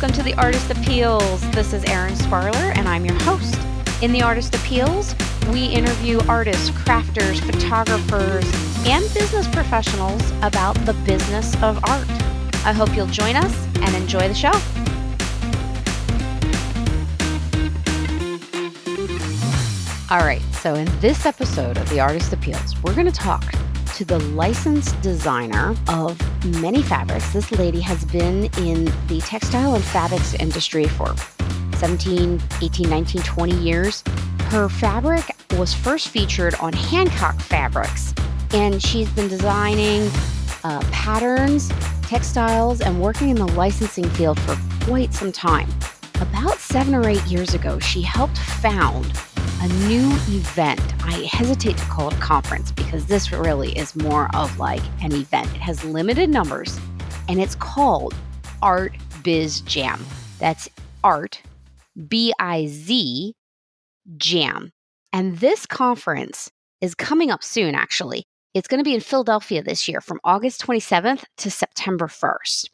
welcome to the Artist Appeals. This is Erin Sparler, and I'm your host. In the Artist Appeals, we interview artists, crafters, photographers, and business professionals about the business of art. I hope you'll join us and enjoy the show. All right, so in this episode of the Artist Appeals, we're going to talk to the licensed designer of many fabrics. This lady has been in the textile and fabrics industry for 17, 18, 19, 20 years. Her fabric was first featured on Hancock Fabrics, and she's been designing uh, patterns, textiles, and working in the licensing field for quite some time. About seven or eight years ago, she helped found a new event. I hesitate to call it conference because this really is more of like an event. It has limited numbers and it's called Art Biz Jam. That's Art, B I Z, Jam. And this conference is coming up soon, actually. It's going to be in Philadelphia this year from August 27th to September 1st.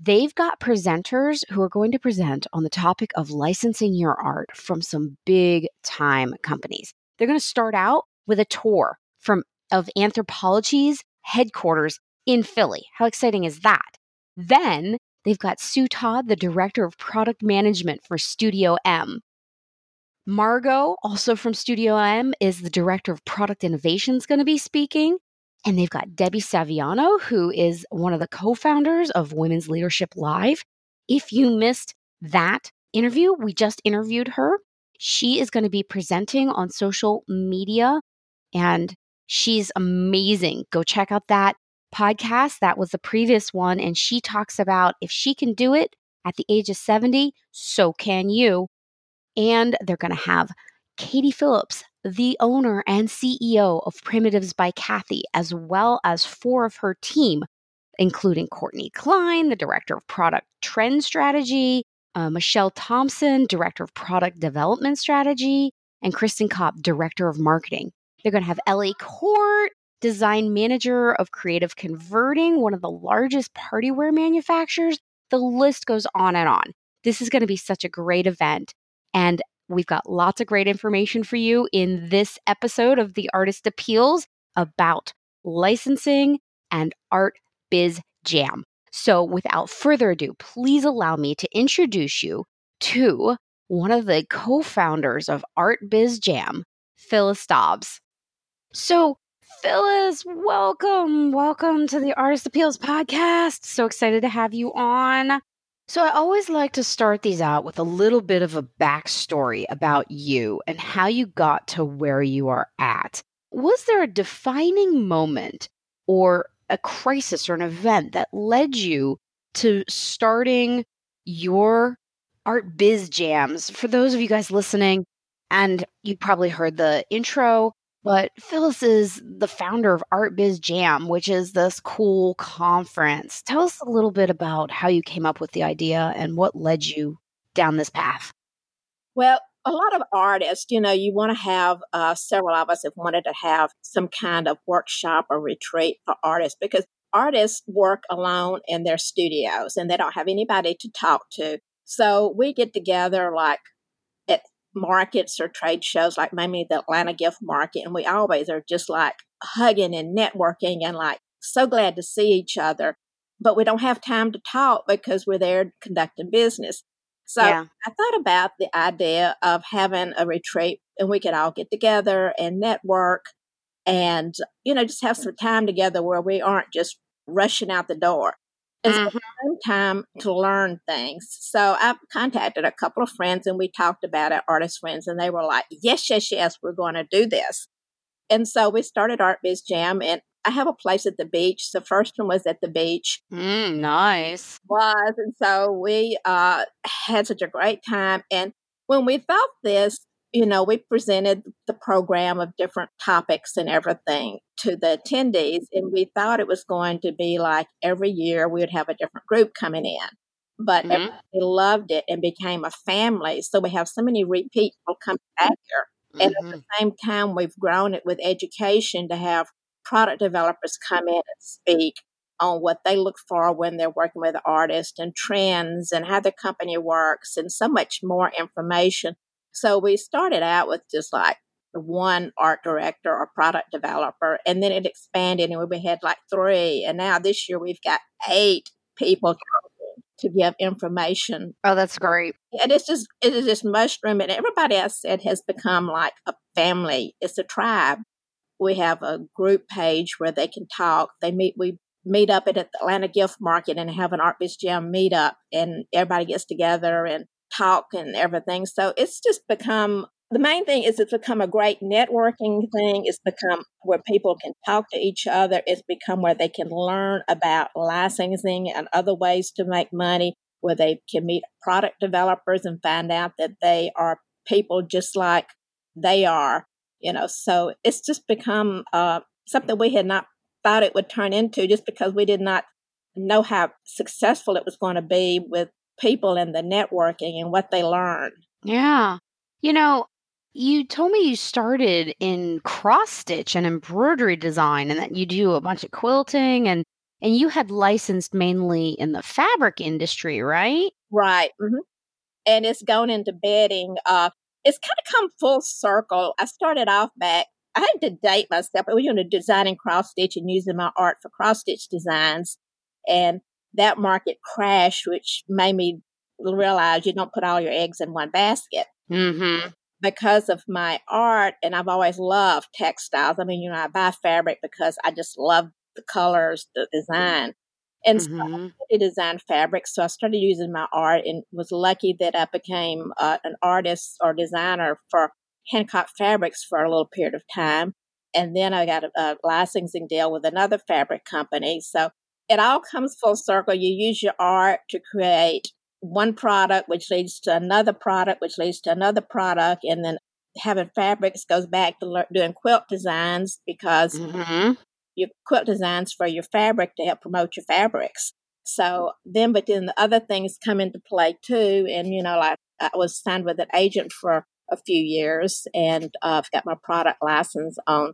They've got presenters who are going to present on the topic of licensing your art from some big time companies. They're going to start out with a tour from of Anthropologie's headquarters in Philly. How exciting is that? Then they've got Sue Todd, the director of product management for Studio M. Margot, also from Studio M, is the director of product innovations, going to be speaking. And they've got Debbie Saviano, who is one of the co founders of Women's Leadership Live. If you missed that interview, we just interviewed her. She is going to be presenting on social media and she's amazing. Go check out that podcast. That was the previous one. And she talks about if she can do it at the age of 70, so can you. And they're going to have Katie Phillips, the owner and CEO of Primitives by Kathy, as well as four of her team, including Courtney Klein, the director of product trend strategy, uh, Michelle Thompson, director of product development strategy, and Kristen Kopp, director of marketing. They're going to have Ellie Court, design manager of creative converting, one of the largest party wear manufacturers. The list goes on and on. This is going to be such a great event. And We've got lots of great information for you in this episode of the Artist Appeals about licensing and Art Biz Jam. So, without further ado, please allow me to introduce you to one of the co founders of Art Biz Jam, Phyllis Dobbs. So, Phyllis, welcome. Welcome to the Artist Appeals podcast. So excited to have you on. So, I always like to start these out with a little bit of a backstory about you and how you got to where you are at. Was there a defining moment or a crisis or an event that led you to starting your art biz jams? For those of you guys listening, and you probably heard the intro, but Phyllis is the founder of Art Biz Jam, which is this cool conference. Tell us a little bit about how you came up with the idea and what led you down this path. Well, a lot of artists, you know, you want to have, uh, several of us have wanted to have some kind of workshop or retreat for artists because artists work alone in their studios and they don't have anybody to talk to. So we get together like markets or trade shows, like maybe the Atlanta Gift Market, and we always are just like hugging and networking and like so glad to see each other. But we don't have time to talk because we're there conducting business. So yeah. I thought about the idea of having a retreat and we could all get together and network and, you know, just have some time together where we aren't just rushing out the door and mm-hmm. time to learn things. So I contacted a couple of friends and we talked about it, artist friends, and they were like, yes, yes, yes, we're going to do this. And so we started Art Biz Jam and I have a place at the beach. The first one was at the beach. Mm, nice. Was. And so we uh, had such a great time. And when we felt this, you know, we presented the program of different topics and everything to the attendees, and we thought it was going to be like every year we would have a different group coming in. But mm-hmm. everybody loved it and became a family. So we have so many repeat people coming back here. And mm-hmm. at the mm-hmm. same time, we've grown it with education to have product developers come in and speak on what they look for when they're working with artists and trends and how the company works and so much more information. So we started out with just like one art director or product developer, and then it expanded and we had like three. And now this year we've got eight people to give information. Oh, that's great. And it's just it is just mushroom and everybody I said has become like a family. It's a tribe. We have a group page where they can talk. They meet we meet up at the Atlanta Gift Market and have an Art Biz Jam meetup and everybody gets together and talk and everything. So it's just become the main thing is it's become a great networking thing. It's become where people can talk to each other. It's become where they can learn about licensing and other ways to make money, where they can meet product developers and find out that they are people just like they are. You know, so it's just become uh, something we had not thought it would turn into just because we did not know how successful it was going to be with people and the networking and what they learn. Yeah. You know, you told me you started in cross stitch and embroidery design and that you do a bunch of quilting and and you had licensed mainly in the fabric industry, right? Right. Mm-hmm. And it's gone into bedding. Uh, it's kind of come full circle. I started off back. I had to date myself. I was you know designing cross stitch and using my art for cross stitch designs, and that market crashed, which made me realize you don't put all your eggs in one basket. Mm-hmm because of my art, and I've always loved textiles. I mean, you know, I buy fabric because I just love the colors, the design. And mm-hmm. so I designed fabric. So I started using my art and was lucky that I became uh, an artist or designer for Hancock Fabrics for a little period of time. And then I got a, a licensing deal with another fabric company. So it all comes full circle. You use your art to create one product, which leads to another product, which leads to another product, and then having fabrics goes back to doing quilt designs because mm-hmm. your quilt designs for your fabric to help promote your fabrics. So then, but then the other things come into play too. And, you know, like I was signed with an agent for a few years and uh, I've got my product license on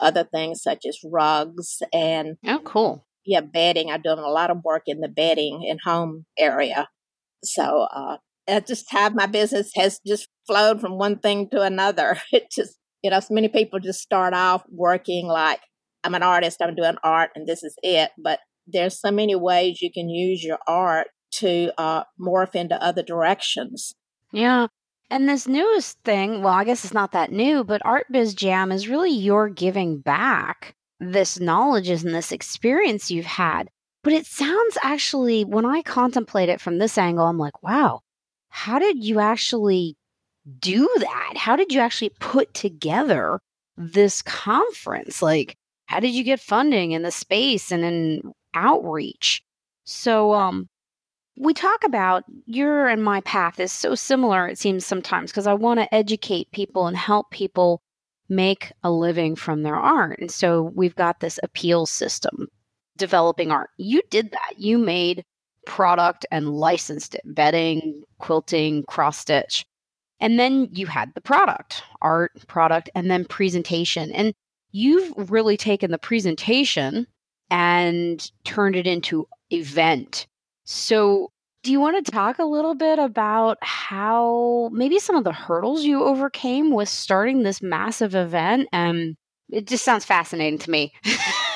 other things such as rugs and. Oh, cool. Yeah, bedding. I'm doing a lot of work in the bedding and home area. So uh, at just time, my business has just flowed from one thing to another. It just, you know, so many people just start off working like, I'm an artist, I'm doing art, and this is it. But there's so many ways you can use your art to uh, morph into other directions. Yeah. And this newest thing, well, I guess it's not that new, but Art Biz Jam is really your giving back this knowledge and this experience you've had but it sounds actually, when I contemplate it from this angle, I'm like, wow, how did you actually do that? How did you actually put together this conference? Like, how did you get funding in the space and in outreach? So, um, we talk about your and my path is so similar, it seems sometimes, because I want to educate people and help people make a living from their art. And so we've got this appeal system developing art. You did that. You made product and licensed it, bedding, quilting, cross stitch. And then you had the product, art, product, and then presentation. And you've really taken the presentation and turned it into event. So, do you want to talk a little bit about how maybe some of the hurdles you overcame with starting this massive event? And it just sounds fascinating to me.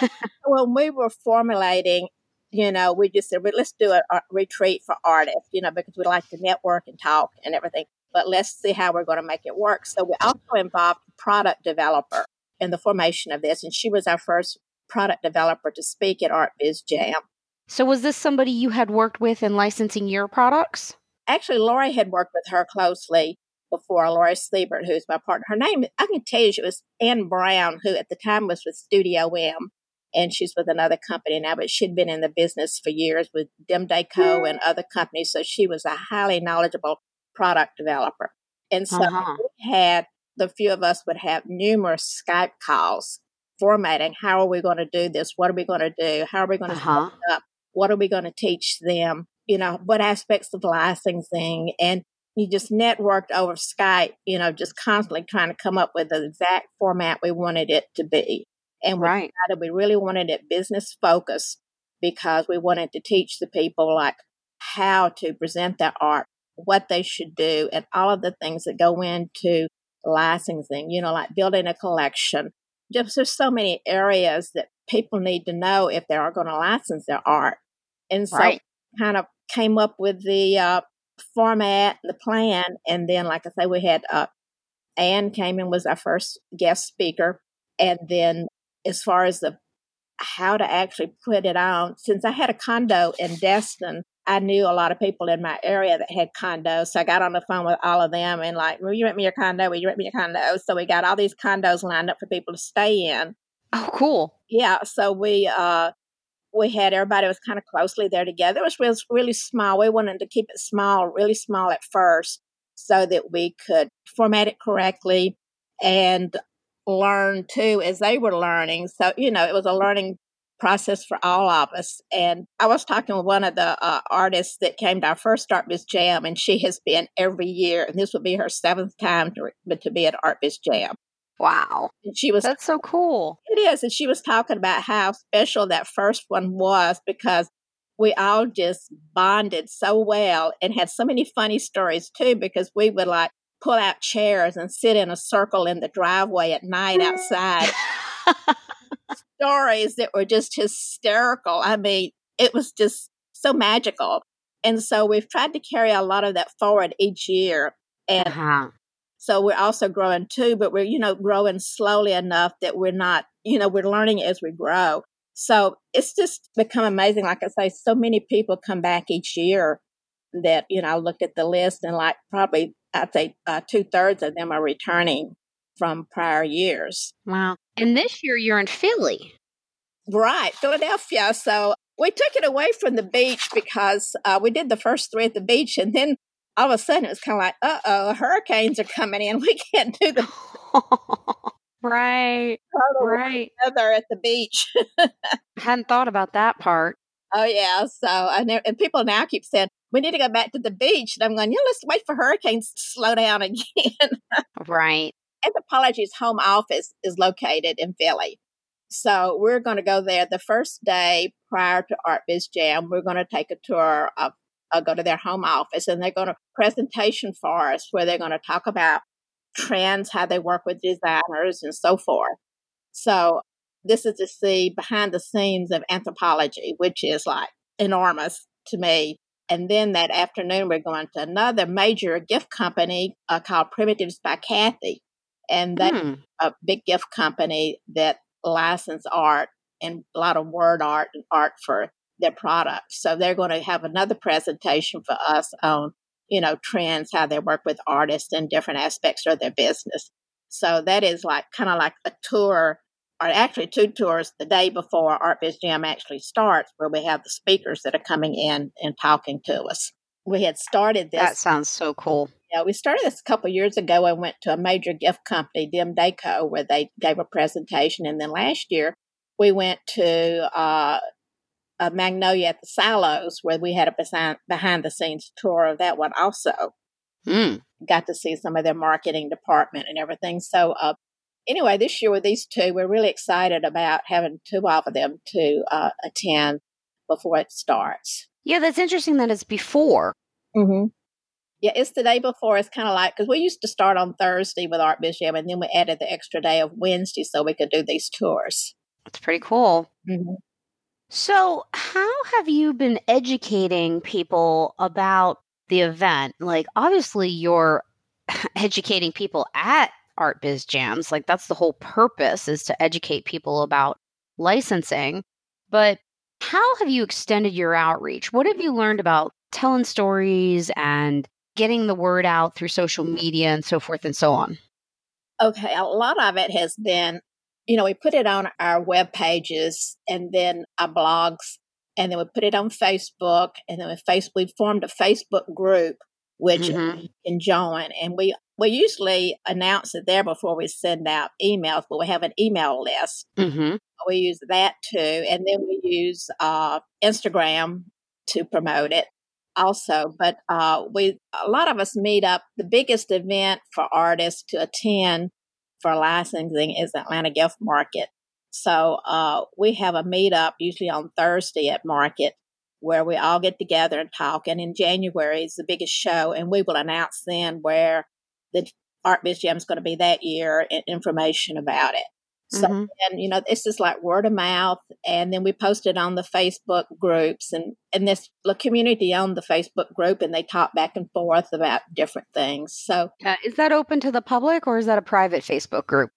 when we were formulating, you know, we just said, let's do a, a retreat for artists, you know, because we like to network and talk and everything. But let's see how we're going to make it work. So we also involved a product developer in the formation of this, and she was our first product developer to speak at Art Biz Jam. So was this somebody you had worked with in licensing your products? Actually, Lori had worked with her closely before, Lori Siebert, who's my partner. Her name, I can tell you, she was Ann Brown, who at the time was with Studio M and she's with another company now, but she'd been in the business for years with DEMDACO and other companies. So she was a highly knowledgeable product developer. And so uh-huh. we had the few of us would have numerous Skype calls formatting how are we going to do this? What are we going to do? How are we going to uh-huh. up? What are we going to teach them? You know, what aspects of licensing and you just networked over Skype, you know, just constantly trying to come up with the exact format we wanted it to be. And we right. decided we really wanted it business focused. because we wanted to teach the people like how to present their art, what they should do, and all of the things that go into licensing, you know, like building a collection. Just there's so many areas that people need to know if they are going to license their art. And so right. kind of came up with the uh, format, the plan, and then, like I say, we had uh, Anne came in was our first guest speaker, and then as far as the how to actually put it on, since I had a condo in Destin, I knew a lot of people in my area that had condos. So I got on the phone with all of them and like, will you rent me your condo? Will you rent me your condo? So we got all these condos lined up for people to stay in. Oh, cool. Yeah. So we, uh, we had everybody was kind of closely there together. It was really, really small. We wanted to keep it small, really small at first, so that we could format it correctly and learn too as they were learning. So, you know, it was a learning process for all of us. And I was talking with one of the uh, artists that came to our first Art Biz Jam, and she has been every year, and this will be her seventh time to, to be at Art Biz Jam. Wow. And she was That's so cool. It is. And she was talking about how special that first one was because we all just bonded so well and had so many funny stories too because we would like pull out chairs and sit in a circle in the driveway at night outside. stories that were just hysterical. I mean, it was just so magical. And so we've tried to carry a lot of that forward each year. And uh-huh. So we're also growing too, but we're, you know, growing slowly enough that we're not, you know, we're learning as we grow. So it's just become amazing. Like I say, so many people come back each year that, you know, I looked at the list and like probably I'd say uh, two thirds of them are returning from prior years. Wow. And this year you're in Philly. Right, Philadelphia. So we took it away from the beach because uh, we did the first three at the beach and then all of a sudden it was kind of like, uh oh, hurricanes are coming in. We can't do the right, right. Weather at the beach. I hadn't thought about that part. Oh yeah, so I know, and people now keep saying we need to go back to the beach, and I'm going, yeah, let's wait for hurricanes to slow down again. right. Anthropologie's home office is located in Philly. So we're going to go there the first day prior to Art Biz Jam. We're going to take a tour of uh, go to their home office and they're going to presentation for us where they're going to talk about trends, how they work with designers and so forth. So this is to see behind the scenes of Anthropologie, which is like enormous to me. And then that afternoon, we're going to another major gift company uh, called Primitives by Kathy. And that's hmm. a big gift company that license art and a lot of word art and art for their products. So they're going to have another presentation for us on, you know, trends, how they work with artists and different aspects of their business. So that is like kind of like a tour, or actually two tours the day before Art Biz Jam actually starts, where we have the speakers that are coming in and talking to us. We had started this. That sounds so cool. Yeah, we started this a couple years ago. I went to a major gift company, DEMDACO, where they gave a presentation, and then last year we went to uh, uh, Magnolia at the Silos, where we had a behind the scenes tour of that one also. Mm. Got to see some of their marketing department and everything. So, uh, anyway, this year with these two, we're really excited about having two of them to uh, attend before it starts. Yeah, that's interesting that it's before. Mm-hmm. Yeah, it's the day before. It's kind of like because we used to start on Thursday with Art Jam, and then we added the extra day of Wednesday so we could do these tours. That's pretty cool. Mm-hmm. So, how have you been educating people about the event? Like, obviously, you're educating people at Art Biz Jams. Like, that's the whole purpose is to educate people about licensing. But how have you extended your outreach? What have you learned about telling stories and getting the word out through social media and so forth and so on? Okay, a lot of it has been you know, we put it on our web pages and then our blogs, and then we put it on Facebook, and then we face we formed a Facebook group which mm-hmm. you can join, and we we usually announce it there before we send out emails, but we have an email list. Mm-hmm. We use that too, and then we use uh, Instagram to promote it also. But uh, we a lot of us meet up. The biggest event for artists to attend for licensing is Atlanta Gift Market. So uh, we have a meetup usually on Thursday at Market where we all get together and talk. And in January is the biggest show, and we will announce then where the Art Biz Jam is going to be that year and information about it. So, mm-hmm. and you know, this is like word of mouth, and then we posted on the Facebook groups, and and this the community on the Facebook group, and they talk back and forth about different things. So, uh, is that open to the public, or is that a private Facebook group?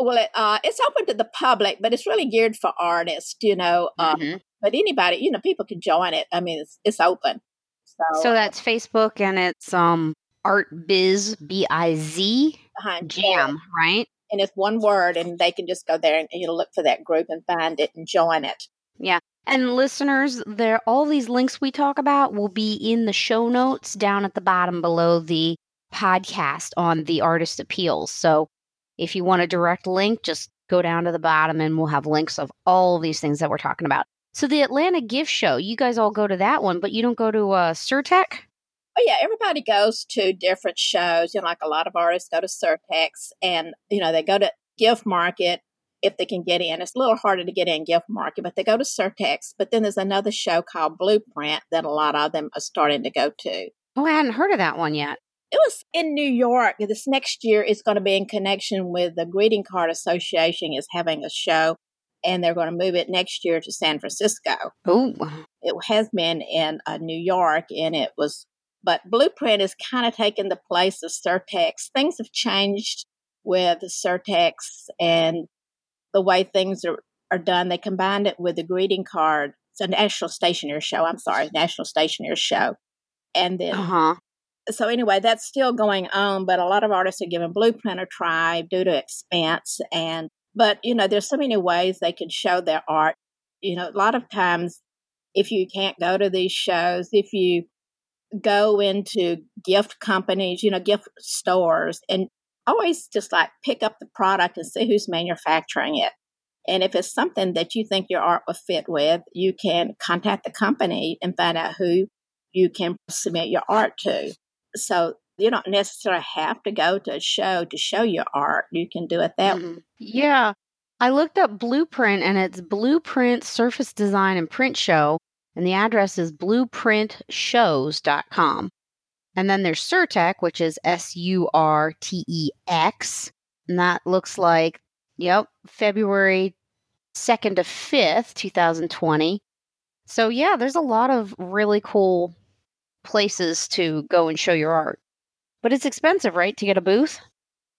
Well, it, uh, it's open to the public, but it's really geared for artists, you know. Uh, mm-hmm. But anybody, you know, people can join it. I mean, it's, it's open. So, so that's Facebook, and it's um Art Biz B I Z Jam, right? And it's one word, and they can just go there and you know look for that group and find it and join it. Yeah. And listeners, there all these links we talk about will be in the show notes down at the bottom below the podcast on the artist appeals. So if you want a direct link, just go down to the bottom and we'll have links of all these things that we're talking about. So the Atlanta Gift Show, you guys all go to that one, but you don't go to uh, Surtex? Oh yeah, everybody goes to different shows. You know, like a lot of artists go to Surtex, and you know they go to Gift Market if they can get in. It's a little harder to get in Gift Market, but they go to Surtex. But then there's another show called Blueprint that a lot of them are starting to go to. Oh, I hadn't heard of that one yet. It was in New York. This next year is going to be in connection with the Greeting Card Association is having a show, and they're going to move it next year to San Francisco. Oh, it has been in uh, New York, and it was. But Blueprint is kind of taking the place of Surtex. Things have changed with Surtex and the way things are, are done. They combined it with the greeting card. It's a National Stationery Show. I'm sorry, National Stationery Show. And then uh-huh so anyway, that's still going on, but a lot of artists are giving Blueprint a try due to expense. And, but, you know, there's so many ways they can show their art. You know, a lot of times, if you can't go to these shows, if you go into gift companies, you know, gift stores, and always just like pick up the product and see who's manufacturing it. And if it's something that you think your art will fit with, you can contact the company and find out who you can submit your art to. So you don't necessarily have to go to a show to show your art. You can do it that mm-hmm. way. Yeah. I looked up Blueprint and it's Blueprint Surface Design and Print Show. And the address is blueprintshows.com. And then there's Surtex, which is S U R T E X. And that looks like, yep, February 2nd to 5th, 2020. So, yeah, there's a lot of really cool places to go and show your art. But it's expensive, right, to get a booth?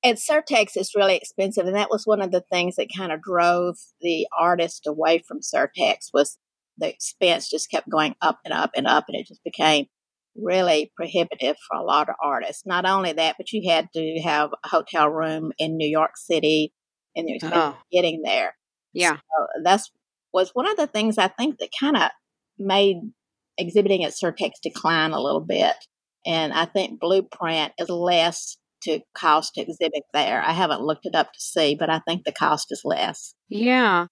At Surtex, it's really expensive, and that was one of the things that kind of drove the artist away from Surtex was the expense just kept going up and up and up, and it just became really prohibitive for a lot of artists. Not only that, but you had to have a hotel room in New York City, and there's oh. getting there. Yeah, so that's was one of the things I think that kind of made exhibiting at Surtex decline a little bit. And I think Blueprint is less to cost to exhibit there. I haven't looked it up to see, but I think the cost is less. Yeah.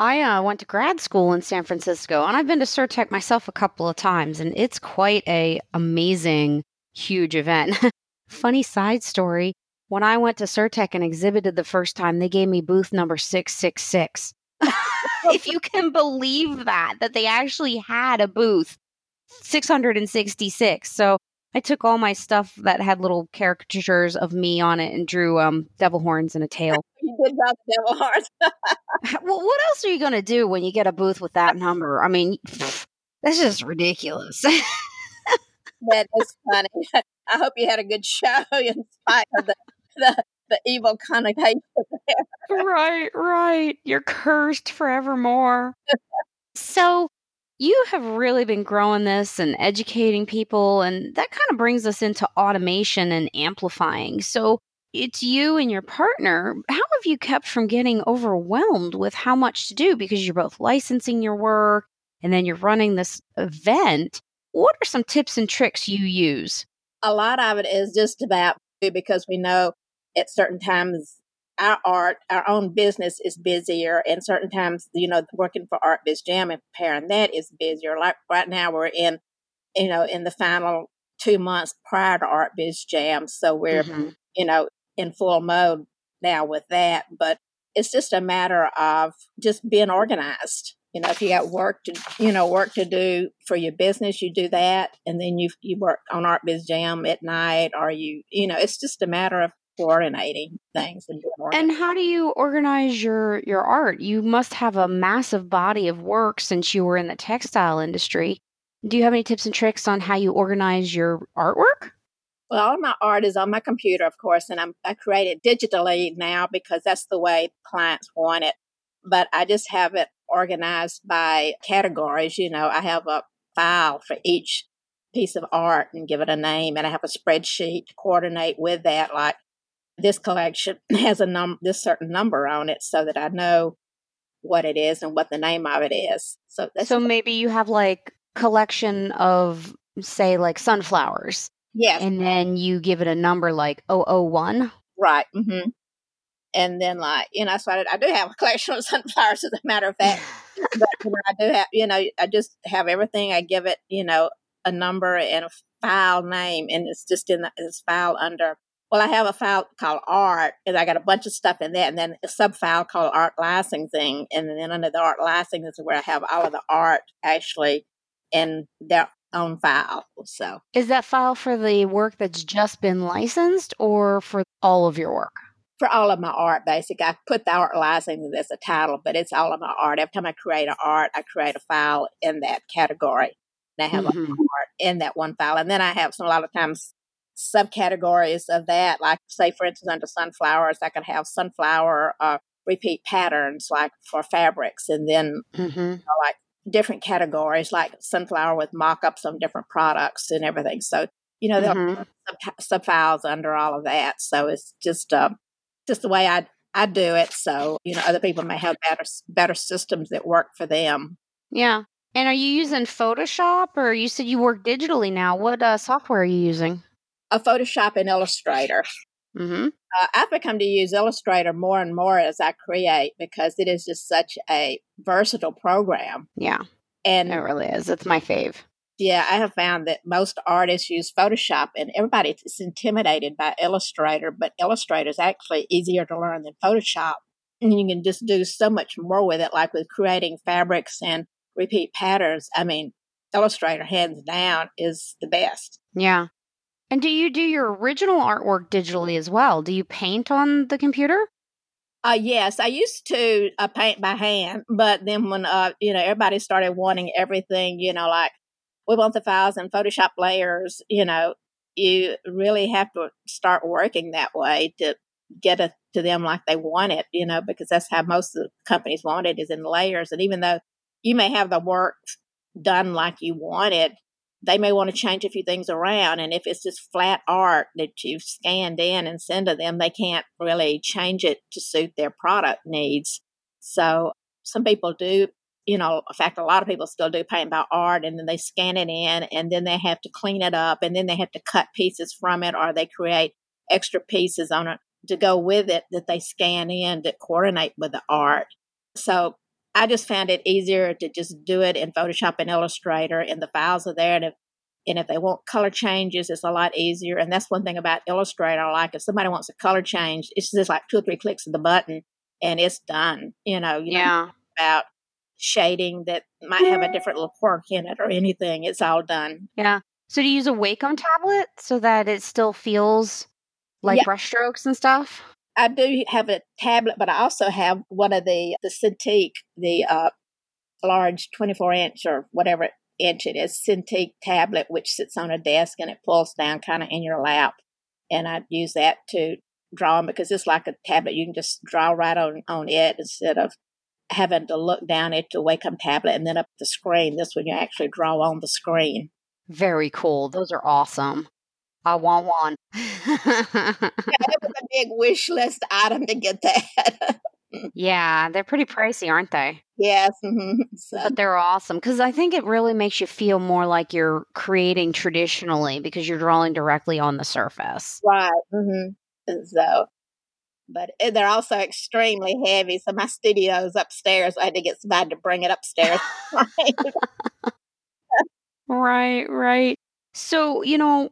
I uh, went to grad school in San Francisco, and I've been to Surtex myself a couple of times, and it's quite a amazing, huge event. Funny side story: when I went to Surtex and exhibited the first time, they gave me booth number six six six. If you can believe that, that they actually had a booth 666. So I took all my stuff that had little caricatures of me on it and drew um, devil horns and a tail. You did draw the devil horns. well, what else are you going to do when you get a booth with that number? I mean, that's just ridiculous. that is funny. I hope you had a good show in spite of the, the, the evil connotation there. Right, right. You're cursed forevermore. so you have really been growing this and educating people, and that kind of brings us into automation and amplifying. So it's you and your partner. How have you kept from getting overwhelmed with how much to do because you're both licensing your work and then you're running this event? What are some tips and tricks you use? A lot of it is just about because we know at certain times our art, our own business is busier, and certain times, you know, working for Art Biz Jam and preparing that is busier. Like right now, we're in, you know, in the final two months prior to Art Biz Jam, so we're, mm-hmm. you know, in full mode now with that. But it's just a matter of just being organized. You know, if you got work to, you know, work to do for your business, you do that, and then you you work on Art Biz Jam at night, or you, you know, it's just a matter of coordinating things and And how do you organize your your art? You must have a massive body of work since you were in the textile industry. Do you have any tips and tricks on how you organize your artwork? Well, all my art is on my computer, of course, and I'm, I create it digitally now because that's the way clients want it. But I just have it organized by categories. You know, I have a file for each piece of art and give it a name, and I have a spreadsheet to coordinate with that. Like this collection has a num this certain number on it, so that I know what it is and what the name of it is. So so maybe you have like collection of say like sunflowers. Yes. And then you give it a number like 001. Right. Mm-hmm and then like you know so I, I, do have a collection of sunflowers as a matter of fact but i do have you know i just have everything i give it you know a number and a file name and it's just in the, this file under well i have a file called art and i got a bunch of stuff in there and then a sub file called art licensing and then under the art licensing is where i have all of the art actually in their own file so is that file for the work that's just been licensed or for all of your work for all of my art, basically. I put the art licensing as a title, but it's all of my art. Every time I create an art, I create a file in that category. And I have mm-hmm. art in that one file. And then I have some, a lot of times subcategories of that. Like, say, for instance, under sunflowers, I could have sunflower uh, repeat patterns, like for fabrics, and then mm-hmm. you know, like different categories, like sunflower with mock ups on different products and everything. So, you know, mm-hmm. there are sub files under all of that. So it's just, uh, just the way I I do it. So you know, other people may have better better systems that work for them. Yeah. And are you using Photoshop, or you said you work digitally now? What uh, software are you using? A Photoshop and Illustrator. Mm-hmm. Uh, I've become to use Illustrator more and more as I create because it is just such a versatile program. Yeah, and it really is. It's my fave. Yeah, I have found that most artists use Photoshop and everybody is intimidated by Illustrator, but Illustrator is actually easier to learn than Photoshop. And you can just do so much more with it, like with creating fabrics and repeat patterns. I mean, Illustrator, hands down, is the best. Yeah. And do you do your original artwork digitally as well? Do you paint on the computer? Uh, yes, I used to uh, paint by hand, but then when uh, you know everybody started wanting everything, you know, like we want the files and Photoshop layers, you know, you really have to start working that way to get it to them like they want it, you know, because that's how most of the companies want it is in layers. And even though you may have the work done like you want it, they may want to change a few things around. And if it's just flat art that you've scanned in and send to them, they can't really change it to suit their product needs. So some people do you know, in fact, a lot of people still do paint by art and then they scan it in and then they have to clean it up and then they have to cut pieces from it or they create extra pieces on it to go with it that they scan in that coordinate with the art. So I just found it easier to just do it in Photoshop and Illustrator and the files are there. And if, and if they want color changes, it's a lot easier. And that's one thing about Illustrator I like. If somebody wants a color change, it's just like two or three clicks of the button and it's done. You know, you yeah. about shading that might have a different little quirk in it or anything. It's all done. Yeah. So do you use a Wacom tablet so that it still feels like yeah. brushstrokes and stuff? I do have a tablet, but I also have one of the the Cintiq, the uh, large twenty four inch or whatever inch it is, Cintiq tablet, which sits on a desk and it pulls down kind of in your lap. And I use that to draw because it's like a tablet. You can just draw right on on it instead of having to look down at the Wacom tablet and then up the screen. This one you actually draw on the screen. Very cool. Those are awesome. I want one. yeah, it was a big wish list item to get that. yeah, they're pretty pricey, aren't they? Yes, mm-hmm. so. but they're awesome because I think it really makes you feel more like you're creating traditionally because you're drawing directly on the surface. Right. Mm-hmm. So but eh, they're also extremely heavy. So my studio is upstairs. I had to get somebody to bring it upstairs. right, right. So, you know,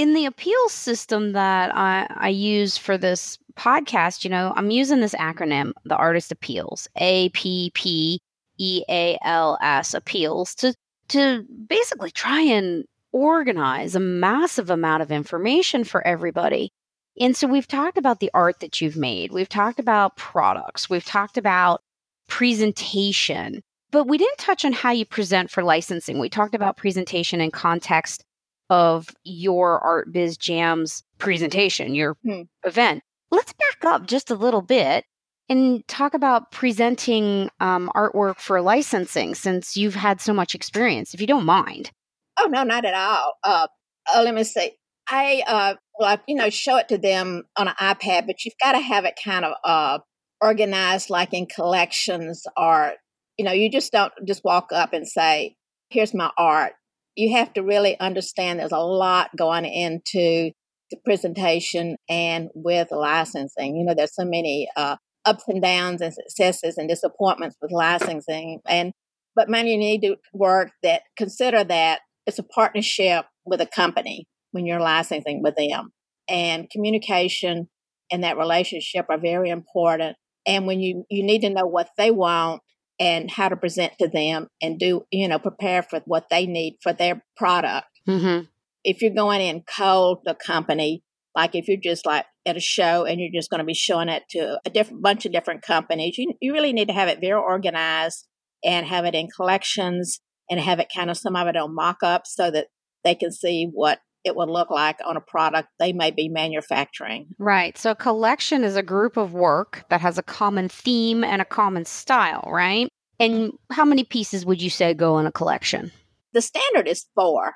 in the appeals system that I, I use for this podcast, you know, I'm using this acronym, the Artist Appeals, A P P E A L S appeals to to basically try and organize a massive amount of information for everybody. And so we've talked about the art that you've made. We've talked about products. We've talked about presentation, but we didn't touch on how you present for licensing. We talked about presentation and context of your Art Biz Jams presentation, your hmm. event. Let's back up just a little bit and talk about presenting um, artwork for licensing since you've had so much experience, if you don't mind. Oh, no, not at all. Uh, uh, let me see. I, uh, like, you know, show it to them on an iPad, but you've got to have it kind of uh, organized like in collections or, you know, you just don't just walk up and say, here's my art you have to really understand there's a lot going into the presentation and with licensing. You know, there's so many uh, ups and downs and successes and disappointments with licensing. And but man, you need to work that consider that it's a partnership with a company when you're licensing with them. And communication and that relationship are very important. And when you you need to know what they want and how to present to them and do, you know, prepare for what they need for their product. Mm-hmm. If you're going in cold the company, like if you're just like at a show and you're just going to be showing it to a different bunch of different companies, you, you really need to have it very organized and have it in collections and have it kind of some of it on mock ups so that they can see what it would look like on a product they may be manufacturing. Right. So, a collection is a group of work that has a common theme and a common style, right? And how many pieces would you say go in a collection? The standard is four.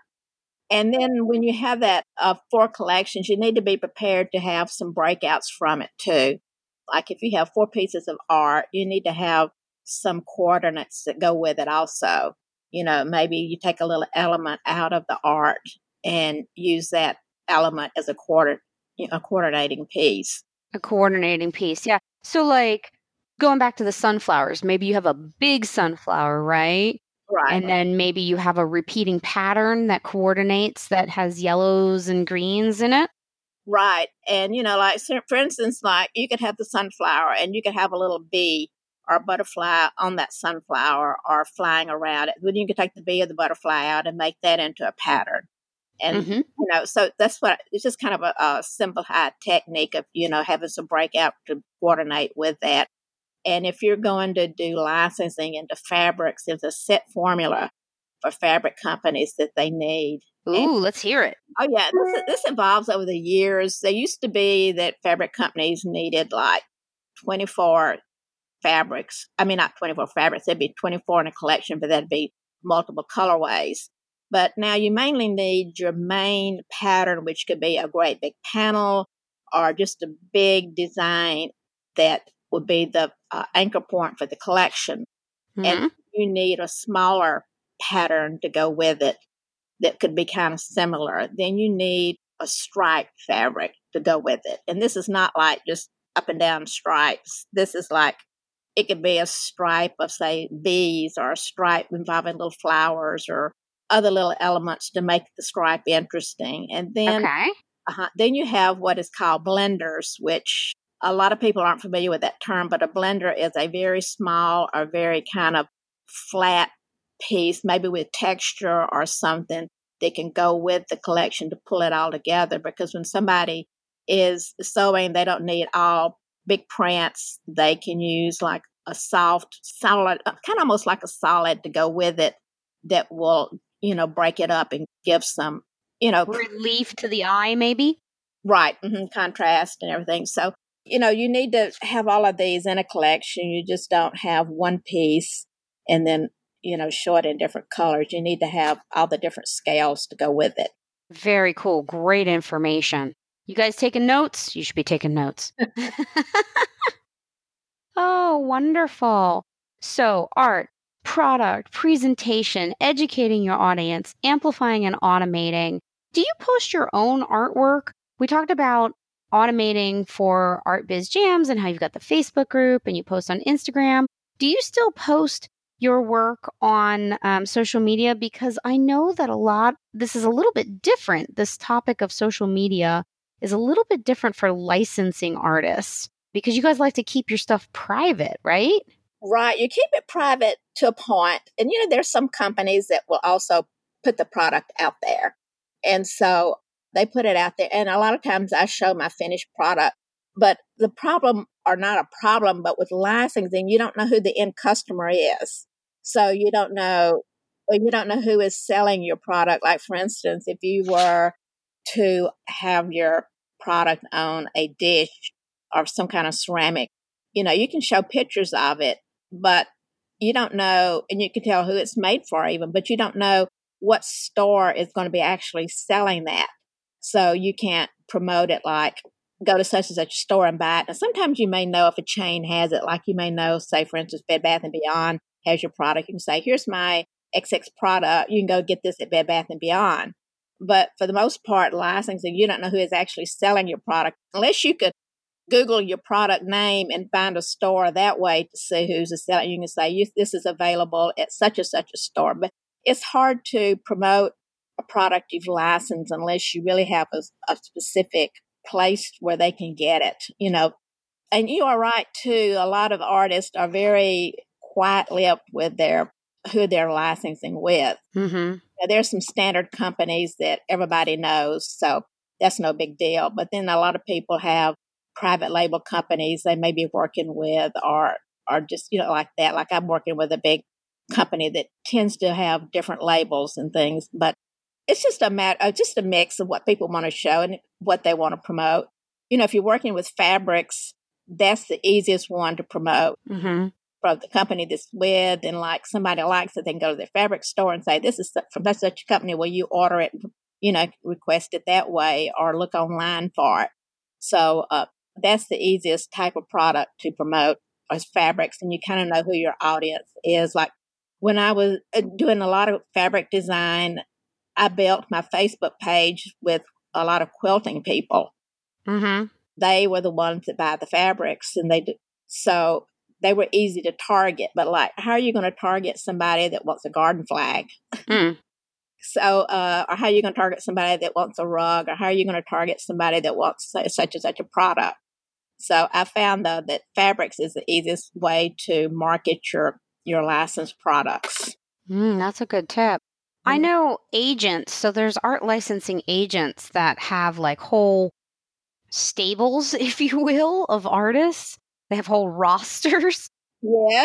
And then when you have that uh, four collections, you need to be prepared to have some breakouts from it too. Like if you have four pieces of art, you need to have some coordinates that go with it also. You know, maybe you take a little element out of the art and use that element as a quarter a coordinating piece. A coordinating piece, yeah. So like going back to the sunflowers, maybe you have a big sunflower, right? Right. And then maybe you have a repeating pattern that coordinates that has yellows and greens in it. Right. And, you know, like, for instance, like you could have the sunflower and you could have a little bee or a butterfly on that sunflower or flying around it. Then you could take the bee or the butterfly out and make that into a pattern. And, mm-hmm. you know, so that's what it's just kind of a, a simplified technique of, you know, having some breakout to coordinate with that. And if you're going to do licensing into fabrics, there's a set formula for fabric companies that they need. Ooh, and, let's hear it. Oh, yeah. This, this evolves over the years. There used to be that fabric companies needed like 24 fabrics. I mean, not 24 fabrics, there'd be 24 in a collection, but that'd be multiple colorways. But now you mainly need your main pattern, which could be a great big panel or just a big design that would be the uh, anchor point for the collection. Mm-hmm. And you need a smaller pattern to go with it that could be kind of similar. Then you need a stripe fabric to go with it. And this is not like just up and down stripes. This is like it could be a stripe of say bees or a stripe involving little flowers or other little elements to make the stripe interesting. And then, okay. uh then you have what is called blenders, which a lot of people aren't familiar with that term, but a blender is a very small or very kind of flat piece, maybe with texture or something that can go with the collection to pull it all together. Because when somebody is sewing, they don't need all big prints. They can use like a soft, solid, uh, kind of almost like a solid to go with it that will you know, break it up and give some, you know, relief to the eye, maybe. Right. Mm-hmm, contrast and everything. So, you know, you need to have all of these in a collection. You just don't have one piece and then, you know, show it in different colors. You need to have all the different scales to go with it. Very cool. Great information. You guys taking notes? You should be taking notes. oh, wonderful. So, Art, product, presentation, educating your audience, amplifying and automating. Do you post your own artwork? We talked about automating for Art Biz Jams and how you've got the Facebook group and you post on Instagram. Do you still post your work on um, social media? Because I know that a lot, this is a little bit different. This topic of social media is a little bit different for licensing artists because you guys like to keep your stuff private, right? Right. You keep it private to a. And, you know, there's some companies that will also put the product out there. And so they put it out there. And a lot of times I show my finished product. But the problem, or not a problem, but with licensing, you don't know who the end customer is. So you don't know, you don't know who is selling your product. Like, for instance, if you were to have your product on a dish or some kind of ceramic, you know, you can show pictures of it, but you don't know, and you can tell who it's made for even, but you don't know what store is going to be actually selling that. So you can't promote it like go to such and such a store and buy it. Now, sometimes you may know if a chain has it, like you may know, say, for instance, Bed Bath and Beyond has your product. You can say, here's my XX product. You can go get this at Bed Bath and Beyond. But for the most part, licensing, you don't know who is actually selling your product unless you could Google your product name and find a store that way to see who's a seller. You can say, this is available at such and such a store. But it's hard to promote a product you've licensed unless you really have a, a specific place where they can get it, you know. And you are right too. A lot of artists are very quiet lipped with their who they're licensing with. Mm-hmm. there's some standard companies that everybody knows, so that's no big deal. But then a lot of people have private label companies they may be working with, or or just you know like that. Like I'm working with a big company that tends to have different labels and things, but it's just a matter, uh, just a mix of what people want to show and what they want to promote. You know, if you're working with fabrics, that's the easiest one to promote mm-hmm. from the company that's with, and like somebody likes it, they can go to their fabric store and say, "This is from such such a company. Will you order it? You know, request it that way, or look online for it." So uh, that's the easiest type of product to promote as fabrics, and you kind of know who your audience is. Like when I was uh, doing a lot of fabric design, I built my Facebook page with a lot of quilting people. Mm-hmm. They were the ones that buy the fabrics, and they do, so they were easy to target. But like, how are you going to target somebody that wants a garden flag? Mm. so, uh, or how are you going to target somebody that wants a rug, or how are you going to target somebody that wants such and such a product? So I found though that fabrics is the easiest way to market your your licensed products. Mm, that's a good tip. I know agents. So there's art licensing agents that have like whole stables, if you will, of artists. They have whole rosters. Yeah.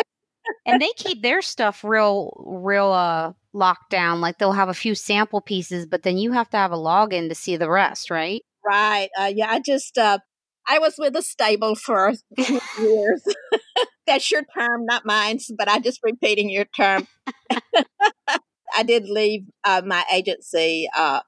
and they keep their stuff real, real uh, locked down. Like they'll have a few sample pieces, but then you have to have a login to see the rest, right? Right. Uh, yeah. I just, uh, I was with a stable for years. That's your term, not mine, but I'm just repeating your term. I did leave uh, my agency uh,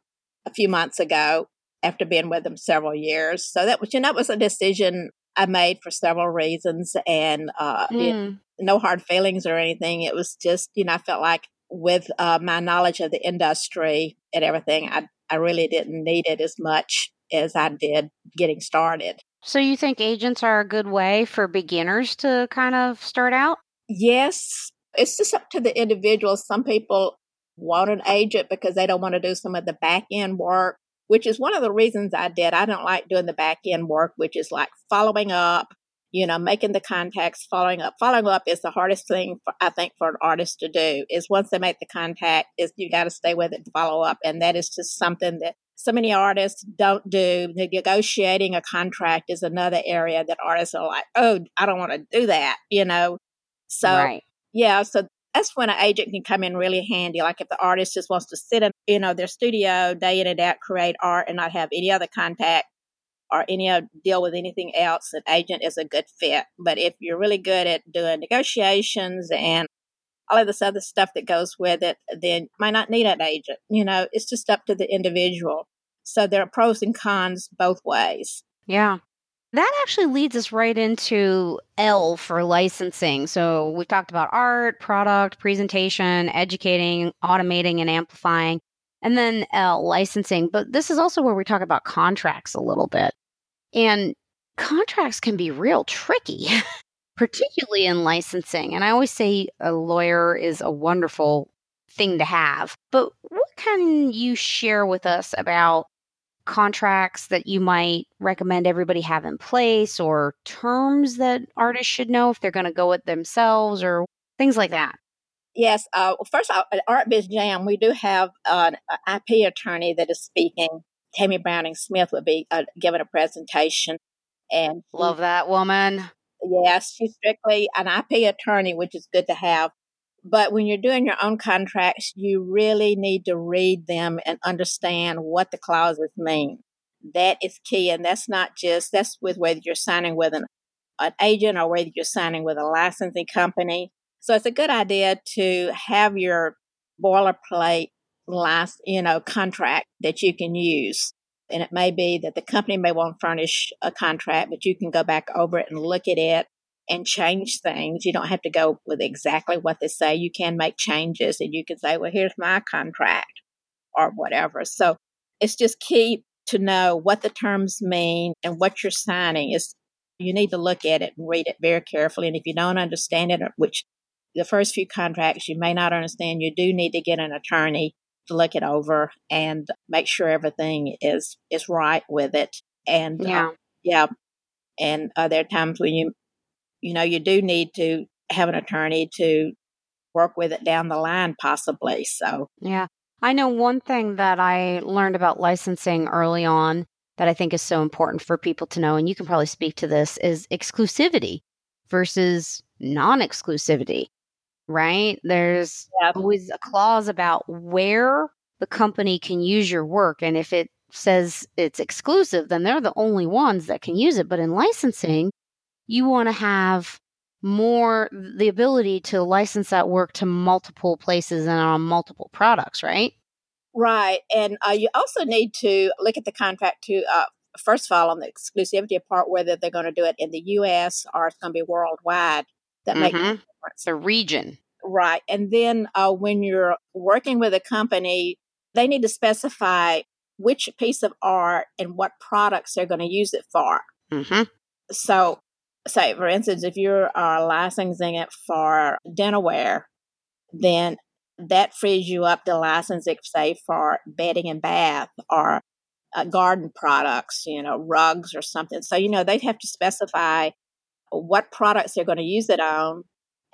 a few months ago after being with them several years. So that was, you know, that was a decision I made for several reasons and uh, mm. it, no hard feelings or anything. It was just, you know, I felt like with uh, my knowledge of the industry and everything, I, I really didn't need it as much as I did getting started. So you think agents are a good way for beginners to kind of start out? Yes. It's just up to the individual. Some people want an agent because they don't want to do some of the back end work, which is one of the reasons I did. I don't like doing the back end work, which is like following up, you know, making the contacts, following up. Following up is the hardest thing for, I think for an artist to do is once they make the contact is you got to stay with it follow up. And that is just something that so many artists don't do. The negotiating a contract is another area that artists are like, oh, I don't want to do that, you know? So, right. yeah, so that's when an agent can come in really handy. Like if the artist just wants to sit in, you know, their studio day in and out, create art, and not have any other contact or any other deal with anything else, an agent is a good fit. But if you're really good at doing negotiations and all of this other stuff that goes with it, then you might not need an agent. You know, it's just up to the individual. So there are pros and cons both ways. Yeah. That actually leads us right into L for licensing. So we've talked about art, product, presentation, educating, automating, and amplifying. And then L, licensing. But this is also where we talk about contracts a little bit. And contracts can be real tricky. particularly in licensing. And I always say a lawyer is a wonderful thing to have. But what can you share with us about contracts that you might recommend everybody have in place or terms that artists should know if they're going to go it themselves or things like that? Yes. Uh, first, all, at Art Biz Jam, we do have an IP attorney that is speaking. Tammy Browning Smith will be uh, giving a presentation. And love that woman. Yes, she's strictly an IP attorney, which is good to have. But when you're doing your own contracts, you really need to read them and understand what the clauses mean. That is key. And that's not just, that's with whether you're signing with an, an agent or whether you're signing with a licensing company. So it's a good idea to have your boilerplate last, you know, contract that you can use. And it may be that the company may want to furnish a contract, but you can go back over it and look at it and change things. You don't have to go with exactly what they say. You can make changes and you can say, well, here's my contract or whatever. So it's just key to know what the terms mean and what you're signing is you need to look at it and read it very carefully. And if you don't understand it, which the first few contracts you may not understand, you do need to get an attorney to look it over and make sure everything is is right with it. And yeah, uh, yeah. And uh, there are times when you you know, you do need to have an attorney to work with it down the line, possibly. So, yeah. I know one thing that I learned about licensing early on that I think is so important for people to know, and you can probably speak to this, is exclusivity versus non exclusivity, right? There's yep. always a clause about where the company can use your work. And if it says it's exclusive, then they're the only ones that can use it. But in licensing, you want to have more the ability to license that work to multiple places and on multiple products, right? Right. And uh, you also need to look at the contract to, uh, first of all, on the exclusivity part, whether they're going to do it in the U.S. or it's going to be worldwide. That mm-hmm. makes a difference. The region. Right. And then uh, when you're working with a company, they need to specify which piece of art and what products they're going to use it for. Mm-hmm. So say, for instance, if you're uh, licensing it for dinnerware, then that frees you up to license it, say, for bedding and bath or uh, garden products, you know, rugs or something. So, you know, they'd have to specify what products they're going to use it on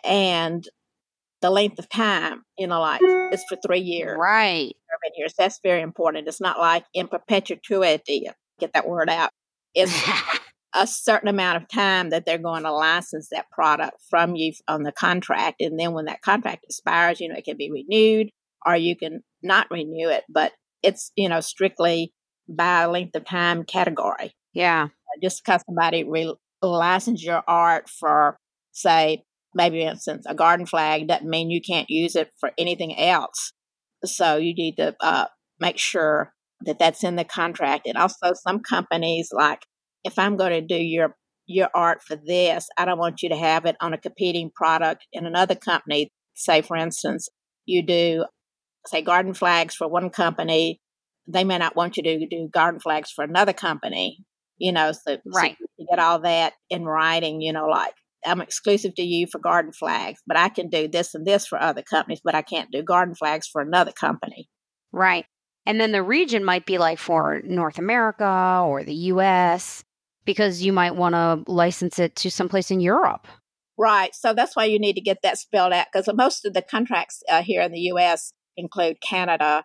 and the length of time, you know, like it's for three years. Right. Years. That's very important. It's not like in perpetuity, get that word out. It's a certain amount of time that they're going to license that product from you on the contract. And then when that contract expires, you know, it can be renewed or you can not renew it, but it's, you know, strictly by length of time category. Yeah. Uh, just because somebody re- license your art for, say, maybe for instance, a garden flag doesn't mean you can't use it for anything else. So you need to uh, make sure that that's in the contract. And also, some companies like if I'm going to do your your art for this, I don't want you to have it on a competing product in another company. Say, for instance, you do say garden flags for one company, they may not want you to do garden flags for another company. You know, so, right. So you get all that in writing. You know, like I'm exclusive to you for garden flags, but I can do this and this for other companies, but I can't do garden flags for another company. Right. And then the region might be like for North America or the US because you might want to license it to someplace in Europe. Right. So that's why you need to get that spelled out because most of the contracts uh, here in the U.S. include Canada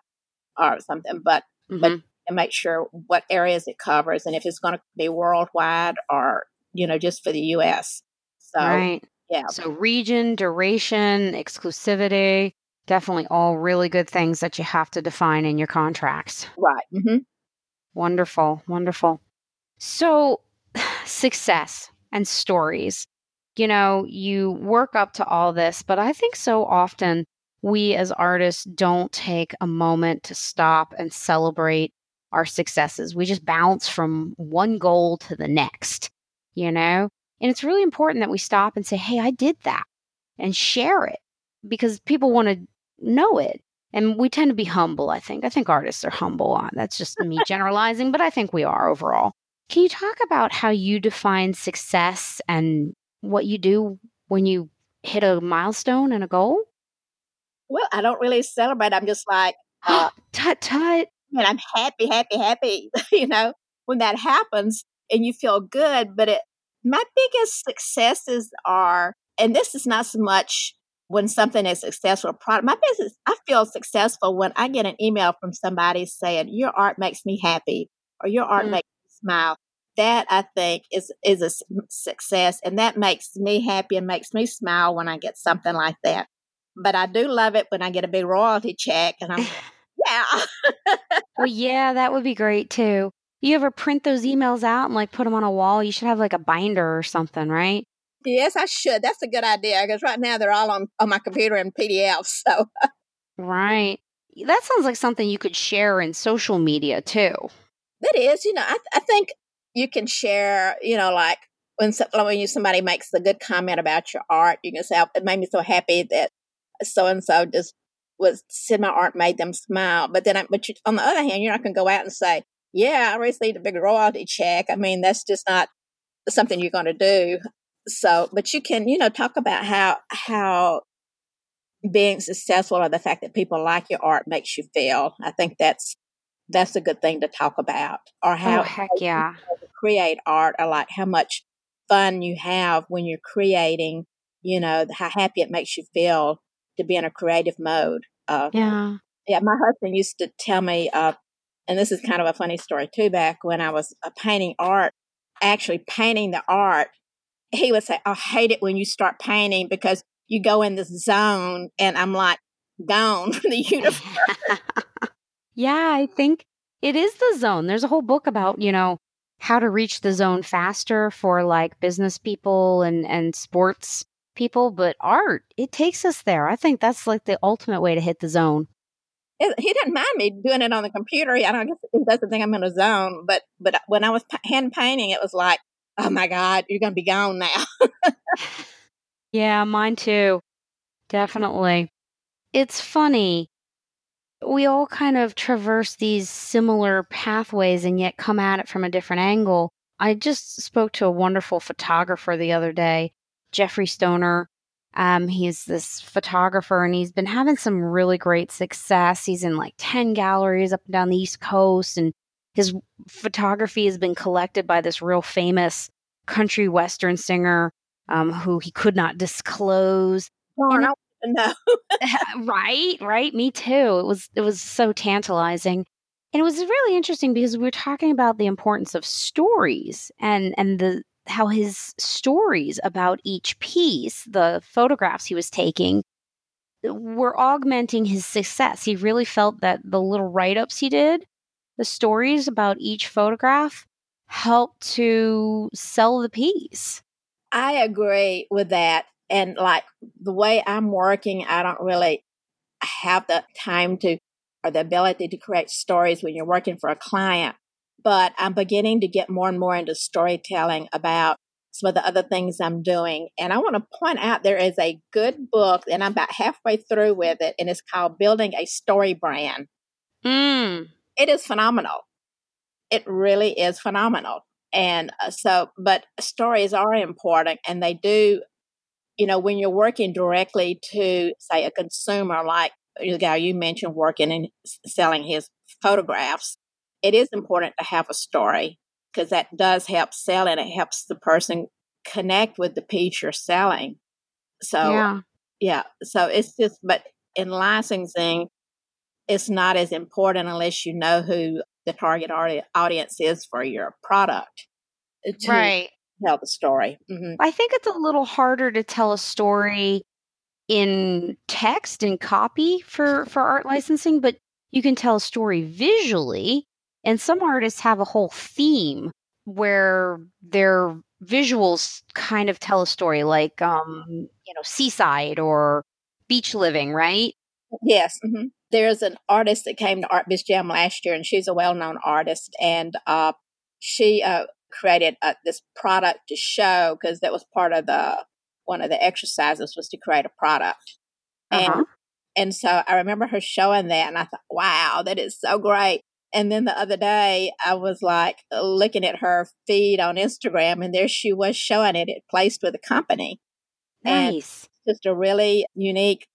or something, but mm-hmm. but and make sure what areas it covers and if it's going to be worldwide or you know just for the U.S. So right. Yeah. So region, duration, exclusivity, definitely all really good things that you have to define in your contracts. Right. Mm-hmm. Wonderful. Wonderful. So success and stories. You know, you work up to all this, but I think so often we as artists don't take a moment to stop and celebrate our successes. We just bounce from one goal to the next, you know? And it's really important that we stop and say, hey, I did that and share it because people want to know it. And we tend to be humble, I think. I think artists are humble. That's just me generalizing, but I think we are overall. Can you talk about how you define success and what you do when you hit a milestone and a goal? Well, I don't really celebrate. I'm just like, uh, tut tut. And I'm happy, happy, happy. you know, when that happens and you feel good. But it, my biggest successes are, and this is not so much when something is successful product. My business, I feel successful when I get an email from somebody saying, Your art makes me happy or your art mm. makes smile. That I think is is a success, and that makes me happy and makes me smile when I get something like that. But I do love it when I get a big royalty check, and I'm yeah. well, yeah, that would be great too. You ever print those emails out and like put them on a wall? You should have like a binder or something, right? Yes, I should. That's a good idea because right now they're all on, on my computer in PDF. So, right. That sounds like something you could share in social media too. That is, you know, I, I think you can share, you know, like when, when you, somebody makes a good comment about your art, you can say, oh, it made me so happy that so and so just was said my art made them smile. But then, I, but you, on the other hand, you're not going to go out and say, yeah, I received a big royalty check. I mean, that's just not something you're going to do. So, but you can, you know, talk about how, how being successful or the fact that people like your art makes you feel. I think that's, that's a good thing to talk about. Or how, oh, heck yeah. create art or like how much fun you have when you're creating, you know, how happy it makes you feel to be in a creative mode. Uh, yeah. Yeah. My husband used to tell me, uh, and this is kind of a funny story too, back when I was uh, painting art, actually painting the art he would say, I hate it when you start painting because you go in this zone and I'm like gone from the universe. Yeah, I think it is the zone. There's a whole book about, you know, how to reach the zone faster for like business people and, and sports people, but art, it takes us there. I think that's like the ultimate way to hit the zone. It, he didn't mind me doing it on the computer. I don't guess he doesn't think I'm in a zone, but but when I was hand painting, it was like oh my God, you're going to be gone now. yeah, mine too. Definitely. It's funny. We all kind of traverse these similar pathways and yet come at it from a different angle. I just spoke to a wonderful photographer the other day, Jeffrey Stoner. Um, he's this photographer and he's been having some really great success. He's in like 10 galleries up and down the East Coast and his photography has been collected by this real famous country western singer um, who he could not disclose. Oh, no. no. right, right. Me too. It was it was so tantalizing. And it was really interesting because we were talking about the importance of stories and and the how his stories about each piece, the photographs he was taking, were augmenting his success. He really felt that the little write ups he did the stories about each photograph helped to sell the piece. I agree with that. And like the way I'm working, I don't really have the time to or the ability to create stories when you're working for a client. But I'm beginning to get more and more into storytelling about some of the other things I'm doing. And I want to point out there is a good book, and I'm about halfway through with it, and it's called Building a Story Brand. Mm it is phenomenal. It really is phenomenal. And uh, so, but stories are important and they do, you know, when you're working directly to, say, a consumer, like the guy you mentioned working and selling his photographs, it is important to have a story because that does help sell and it helps the person connect with the piece you're selling. So, yeah. yeah. So it's just, but in licensing, it's not as important unless you know who the target audience is for your product. Uh, right. Tell the story. Mm-hmm. I think it's a little harder to tell a story in text and copy for for art licensing, but you can tell a story visually. And some artists have a whole theme where their visuals kind of tell a story, like um, you know, seaside or beach living, right? Yes. Mm-hmm there's an artist that came to Art Biz Jam last year, and she's a well known artist. And uh, she uh, created uh, this product to show because that was part of the one of the exercises was to create a product. Uh-huh. And and so I remember her showing that, and I thought, wow, that is so great. And then the other day, I was like looking at her feed on Instagram, and there she was showing it. It placed with a company. Nice. And just a really unique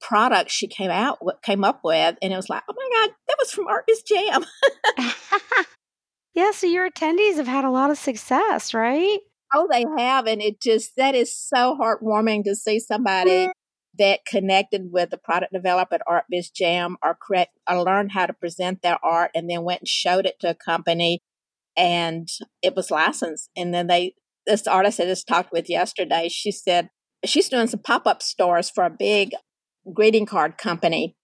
product she came out came up with, and it was like, oh my god, that was from Art Biz Jam. yeah, so your attendees have had a lot of success, right? Oh, they have, and it just that is so heartwarming to see somebody that connected with the product developer at Art Biz Jam or correct or learned how to present their art and then went and showed it to a company and it was licensed. And then they this artist I just talked with yesterday, she said she's doing some pop-up stores for a big greeting card company.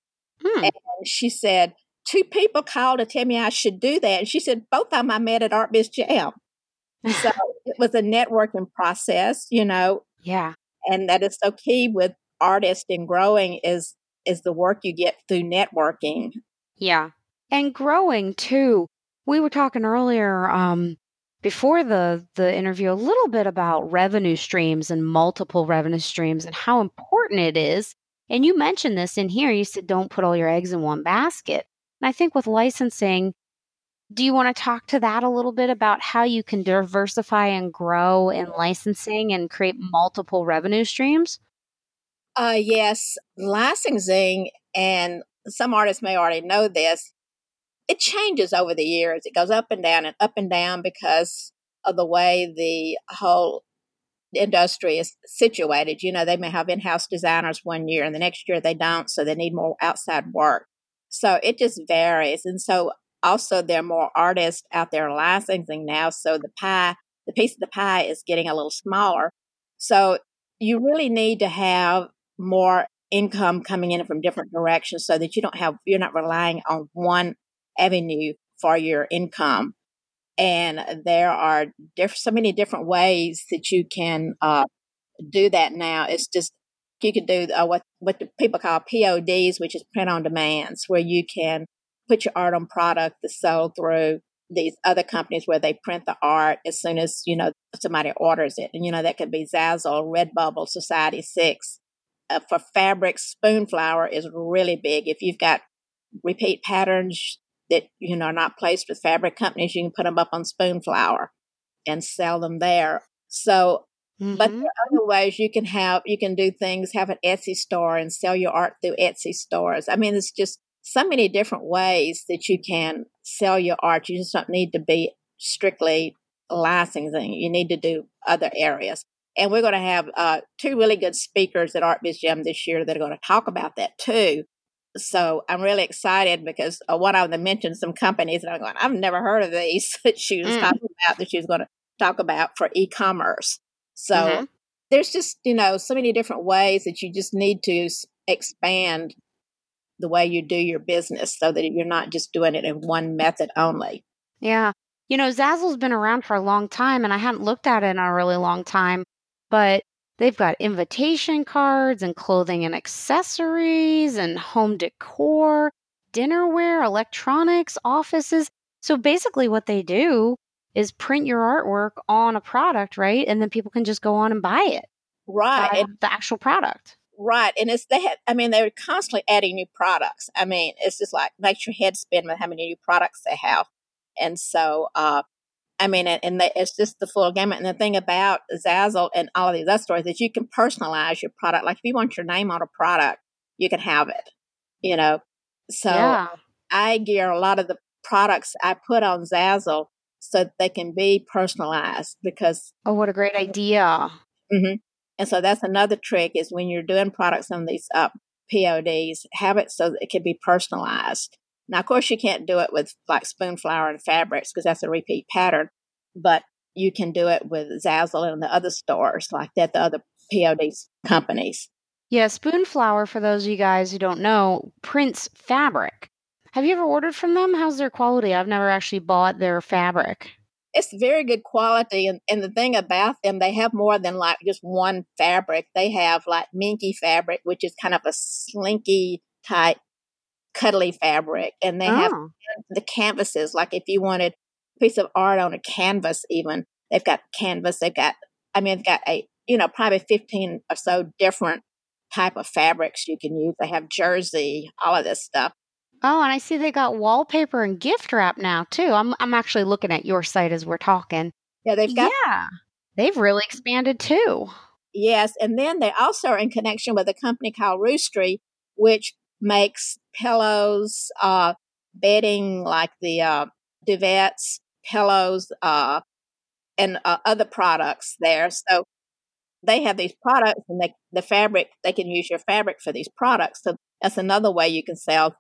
Hmm. And she said, two people called to tell me I should do that. And she said, both of them I met at Art Biz Jam. so it was a networking process, you know. Yeah. And that is so key with artists and growing is is the work you get through networking. Yeah. And growing too. We were talking earlier um before the the interview a little bit about revenue streams and multiple revenue streams and how important it is. And you mentioned this in here. You said don't put all your eggs in one basket. And I think with licensing, do you want to talk to that a little bit about how you can diversify and grow in licensing and create multiple revenue streams? Uh, yes, licensing, and some artists may already know this, it changes over the years. It goes up and down and up and down because of the way the whole industry is situated. You know, they may have in house designers one year and the next year they don't, so they need more outside work. So it just varies. And so also there are more artists out there licensing now. So the pie, the piece of the pie is getting a little smaller. So you really need to have more income coming in from different directions so that you don't have you're not relying on one avenue for your income and there are diff- so many different ways that you can uh, do that now it's just you could do uh, what what people call PODs, which is print on demands, where you can put your art on product that's sold through these other companies where they print the art as soon as you know somebody orders it, and you know that could be Zazzle, Redbubble, Society6, uh, for fabric, Spoonflower is really big. If you've got repeat patterns that you know are not placed with fabric companies, you can put them up on Spoonflower and sell them there. So, mm-hmm. but there are other ways you can have you can do things. Have an Etsy store and sell your art through Etsy stores. I mean, it's just so many different ways that you can sell your art. You just don't need to be strictly licensing. You need to do other areas. And we're going to have uh, two really good speakers at Art Biz Jam this year that are going to talk about that too. So I'm really excited because uh, one of them mentioned some companies, and I'm going, I've never heard of these that she was mm. talking about that she was going to talk about for e-commerce. So mm-hmm. there's just you know so many different ways that you just need to expand the way you do your business so that you're not just doing it in one method only. Yeah. You know, Zazzle's been around for a long time and I hadn't looked at it in a really long time but they've got invitation cards and clothing and accessories and home decor, dinnerware, electronics, offices. So basically, what they do is print your artwork on a product, right? And then people can just go on and buy it. Right. Buy the actual product. Right. And it's, they have, I mean, they're constantly adding new products. I mean, it's just like makes your head spin with how many new products they have. And so, uh, I mean, and it's just the full gamut. And the thing about Zazzle and all of these other stores is you can personalize your product. Like if you want your name on a product, you can have it, you know. So yeah. I gear a lot of the products I put on Zazzle so they can be personalized because. Oh, what a great idea. Mm-hmm. And so that's another trick is when you're doing products on these up PODs, have it so that it can be personalized. Now, of course, you can't do it with like spoon Spoonflower and fabrics because that's a repeat pattern, but you can do it with Zazzle and the other stores like that, the other POD companies. Yeah, spoon Spoonflower, for those of you guys who don't know, prints fabric. Have you ever ordered from them? How's their quality? I've never actually bought their fabric. It's very good quality. And, and the thing about them, they have more than like just one fabric. They have like minky fabric, which is kind of a slinky type cuddly fabric and they oh. have the canvases like if you wanted a piece of art on a canvas even they've got canvas they've got i mean they've got a you know probably 15 or so different type of fabrics you can use they have jersey all of this stuff Oh, and I see they got wallpaper and gift wrap now too. I'm I'm actually looking at your site as we're talking. Yeah, they've got Yeah. They've really expanded too. Yes, and then they also are in connection with a company called Roostery, which makes pillows, uh, bedding like the uh, duvets, pillows, uh, and uh, other products there. So they have these products, and they, the fabric they can use your fabric for these products. So that's another way you can sell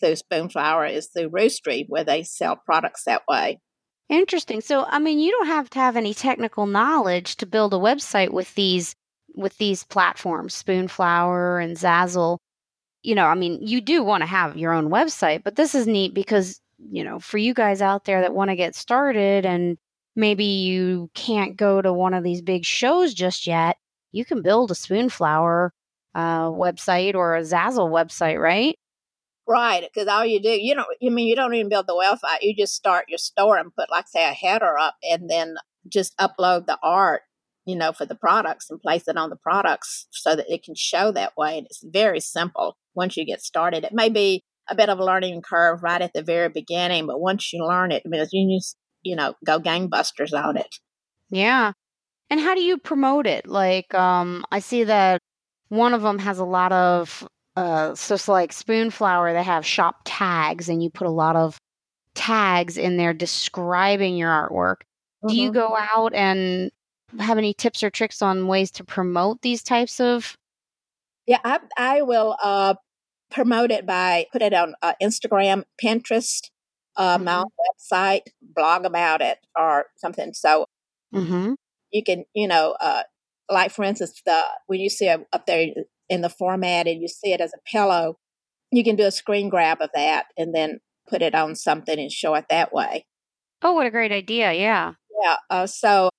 through Spoonflower is through Roostery, where they sell products that way. Interesting. So, I mean, you don't have to have any technical knowledge to build a website with these with these platforms, Spoonflower and Zazzle. You know, I mean, you do want to have your own website, but this is neat because, you know, for you guys out there that want to get started and maybe you can't go to one of these big shows just yet, you can build a Spoonflower uh, website or a Zazzle website, right? Right, because all you do, you don't, you mean you don't even build the website. You just start your store and put, like, say, a header up, and then just upload the art, you know, for the products and place it on the products so that it can show that way. And it's very simple once you get started. It may be a bit of a learning curve right at the very beginning, but once you learn it, I mean, you just, you know, go gangbusters on it. Yeah. And how do you promote it? Like, um, I see that one of them has a lot of uh, so it's like Spoonflower, they have shop tags, and you put a lot of tags in there describing your artwork. Mm-hmm. Do you mm-hmm. go out and have any tips or tricks on ways to promote these types of? Yeah, I, I will uh, promote it by put it on uh, Instagram, Pinterest, uh, mm-hmm. my website, blog about it, or something. So mm-hmm. you can, you know, uh, like for instance, the when you see up there in the format and you see it as a pillow, you can do a screen grab of that and then put it on something and show it that way. Oh, what a great idea. Yeah. Yeah. Uh, so,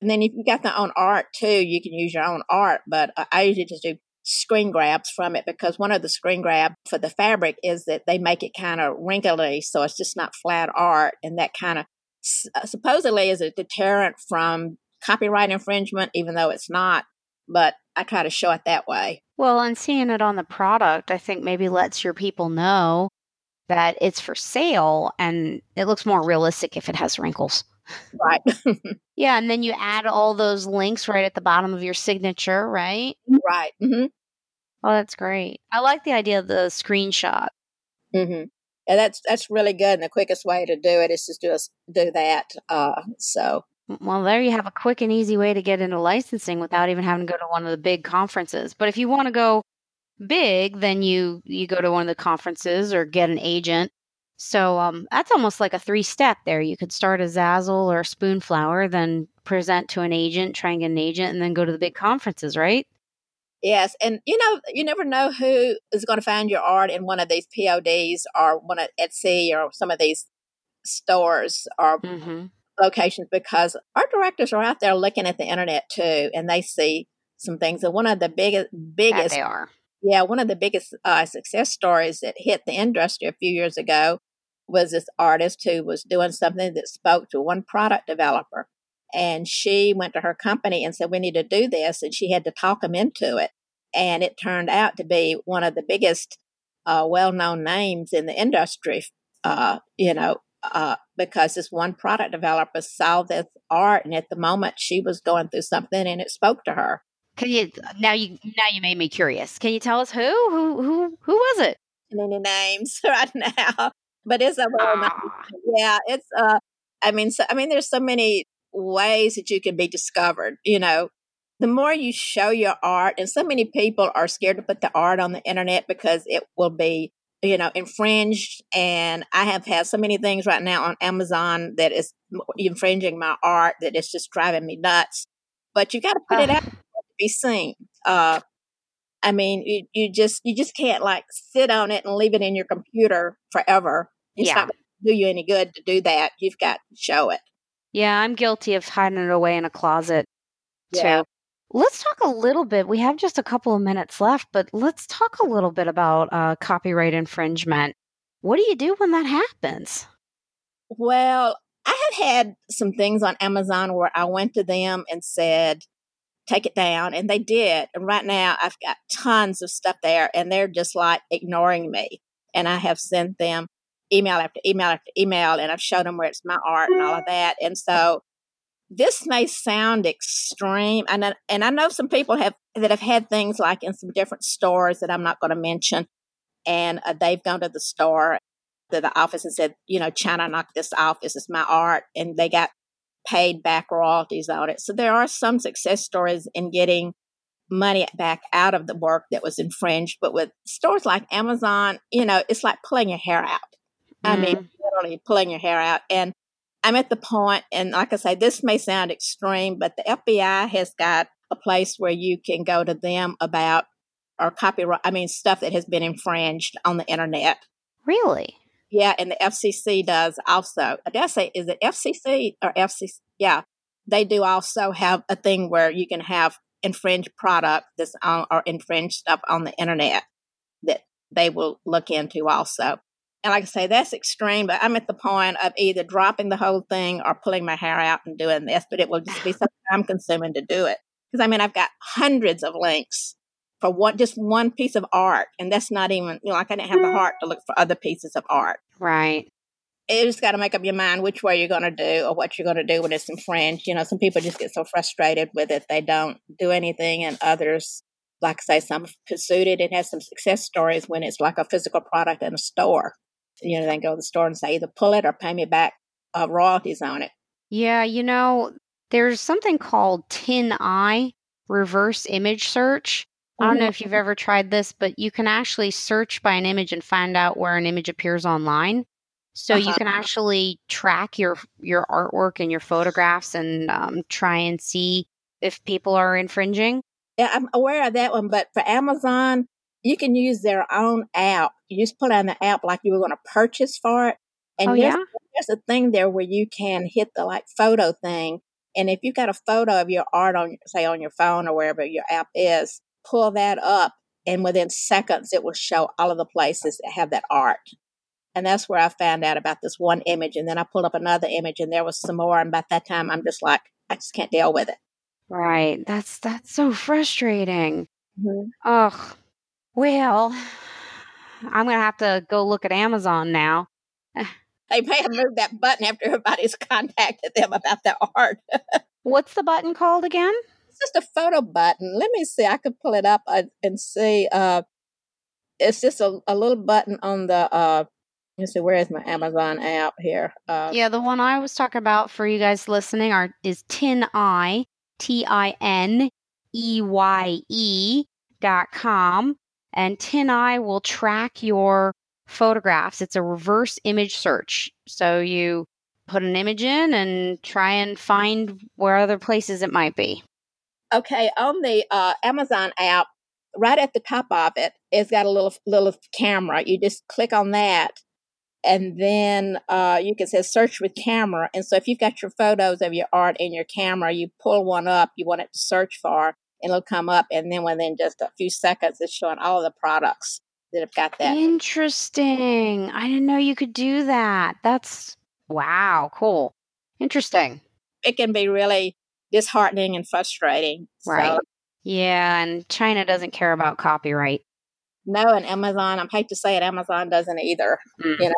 and then if you got the own art too, you can use your own art, but I usually just do screen grabs from it because one of the screen grab for the fabric is that they make it kind of wrinkly so it's just not flat art and that kind of uh, supposedly is a deterrent from copyright infringement even though it's not but I kind of show it that way. Well, and seeing it on the product, I think maybe lets your people know that it's for sale and it looks more realistic if it has wrinkles. Right. yeah, and then you add all those links right at the bottom of your signature, right? Right. Mm-hmm. Oh, that's great. I like the idea of the screenshot. Mm-hmm. Yeah, that's that's really good. And the quickest way to do it is just do do that. Uh, so well, there you have a quick and easy way to get into licensing without even having to go to one of the big conferences. But if you want to go big, then you you go to one of the conferences or get an agent. So um, that's almost like a three step there. You could start a Zazzle or a Spoonflower, then present to an agent, try and get an agent, and then go to the big conferences, right? Yes, and you know, you never know who is going to find your art in one of these PODs or one at Etsy or some of these stores or mm-hmm locations because art directors are out there looking at the internet too, and they see some things. And one of the biggest, biggest, that they are. Yeah, one of the biggest uh, success stories that hit the industry a few years ago was this artist who was doing something that spoke to one product developer. And she went to her company and said, We need to do this. And she had to talk them into it. And it turned out to be one of the biggest uh, well known names in the industry, uh, you know, uh, because this one product developer saw this art, and at the moment she was going through something, and it spoke to her. Can you now? You now you made me curious. Can you tell us who who who who was it? Any names right now? But it's a ah. yeah. It's uh, I mean, so I mean, there's so many ways that you can be discovered. You know, the more you show your art, and so many people are scared to put the art on the internet because it will be you know, infringed. And I have had so many things right now on Amazon that is infringing my art that it's just driving me nuts. But you got to put uh, it out to be seen. Uh, I mean, you, you just you just can't like sit on it and leave it in your computer forever. It's yeah. not going to do you any good to do that. You've got to show it. Yeah, I'm guilty of hiding it away in a closet yeah. too. Let's talk a little bit. We have just a couple of minutes left, but let's talk a little bit about uh, copyright infringement. What do you do when that happens? Well, I have had some things on Amazon where I went to them and said, take it down, and they did. And right now, I've got tons of stuff there, and they're just like ignoring me. and I have sent them email after email after email, and I've shown them where it's my art and all of that. And so this may sound extreme, and I, and I know some people have that have had things like in some different stores that I'm not going to mention, and uh, they've gone to the store, to the office, and said, you know, China knocked this off. This is my art, and they got paid back royalties on it. So there are some success stories in getting money back out of the work that was infringed. But with stores like Amazon, you know, it's like pulling your hair out. Mm. I mean, mm. literally pulling your hair out. And I'm at the point, and like I say, this may sound extreme, but the FBI has got a place where you can go to them about or copyright, I mean, stuff that has been infringed on the internet. Really? Yeah, and the FCC does also. Did I say, is it FCC or FCC? Yeah, they do also have a thing where you can have infringed product that's on or infringed stuff on the internet that they will look into also. And like I say, that's extreme, but I'm at the point of either dropping the whole thing or pulling my hair out and doing this, but it will just be so time consuming to do it. Because I mean, I've got hundreds of links for what just one piece of art, and that's not even you know, like I didn't have the hmm. heart to look for other pieces of art. Right you just got to make up your mind which way you're going to do or what you're going to do when it's infringed. You know, some people just get so frustrated with it they don't do anything, and others, like I say, some pursued it and has some success stories when it's like a physical product in a store. You know, then go to the store and say either pull it or pay me back uh, royalties on it. Yeah, you know, there's something called TinEye reverse image search. I don't know mm-hmm. if you've ever tried this, but you can actually search by an image and find out where an image appears online. So uh-huh. you can actually track your your artwork and your photographs and um, try and see if people are infringing. Yeah, I'm aware of that one, but for Amazon, you can use their own app. You just put on the app like you were going to purchase for it, and oh, there's, yeah? there's a thing there where you can hit the like photo thing, and if you've got a photo of your art on, say, on your phone or wherever your app is, pull that up, and within seconds it will show all of the places that have that art. And that's where I found out about this one image. And then I pulled up another image and there was some more. And by that time, I'm just like, I just can't deal with it. Right. That's that's so frustrating. Mm-hmm. Oh, well, I'm gonna have to go look at Amazon now. they may have moved that button after everybody's contacted them about their art. What's the button called again? It's just a photo button. Let me see. I could pull it up uh, and see. Uh, it's just a, a little button on the uh, let see, where is my Amazon app here? Uh, yeah, the one I was talking about for you guys listening are is TinEye, T I N E Y E dot com, and TinEye will track your photographs. It's a reverse image search, so you put an image in and try and find where other places it might be. Okay, on the uh, Amazon app, right at the top of it, it's got a little little camera. You just click on that, and then uh, you can say search with camera. And so if you've got your photos of your art in your camera, you pull one up, you want it to search for, and it'll come up. And then within just a few seconds, it's showing all the products that have got that. Interesting. I didn't know you could do that. That's wow, cool. Interesting. It can be really disheartening and frustrating. Right. So, yeah, and China doesn't care about copyright. No, and Amazon, I hate to say it, Amazon doesn't either. Mm. You know,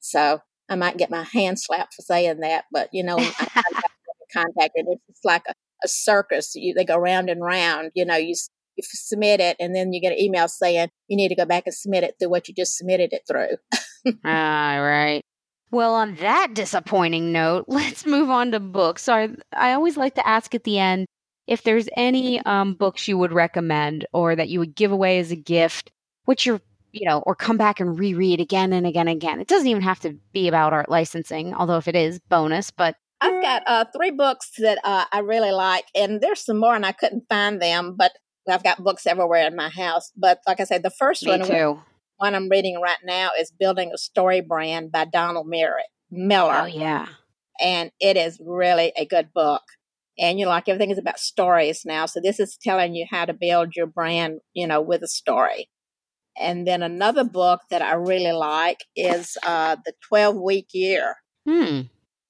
so I might get my hand slapped for saying that, but you know, I, contacted. It's like a, a circus. You, they go round and round. You know, you you submit it, and then you get an email saying you need to go back and submit it through what you just submitted it through. ah, right. Well, on that disappointing note, let's move on to books. So I, I always like to ask at the end if there's any um, books you would recommend or that you would give away as a gift, which you're you know, or come back and reread again and again and again. It doesn't even have to be about art licensing, although if it is, bonus. But I've got uh, three books that uh, I really like, and there's some more, and I couldn't find them, but I've got books everywhere in my house. But like I said, the first Me one, too. one I'm reading right now, is Building a Story Brand by Donald Merritt, Miller. Oh yeah, and it is really a good book. And you know, like everything is about stories now, so this is telling you how to build your brand, you know, with a story. And then another book that I really like is uh, The 12 Week Year. Hmm.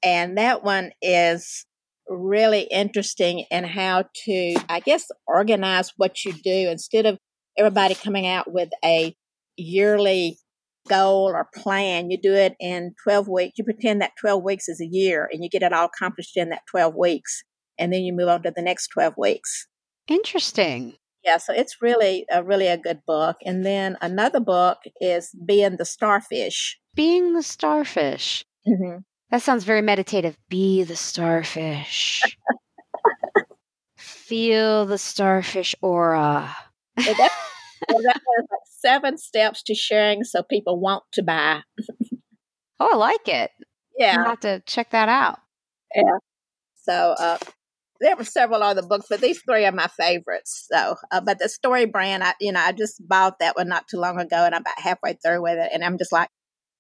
And that one is really interesting in how to, I guess, organize what you do instead of everybody coming out with a yearly goal or plan, you do it in 12 weeks. You pretend that 12 weeks is a year and you get it all accomplished in that 12 weeks. And then you move on to the next 12 weeks. Interesting. Yeah, so it's really a really a good book. And then another book is Being the Starfish. Being the Starfish. Mm-hmm. That sounds very meditative. Be the starfish. Feel the starfish aura. well, that, well, that like seven steps to sharing so people want to buy. oh, I like it. Yeah. i have to check that out. Yeah. So uh, there were several other books, but these three are my favorites. So, uh, but the story brand, I you know, I just bought that one not too long ago, and I'm about halfway through with it, and I'm just like,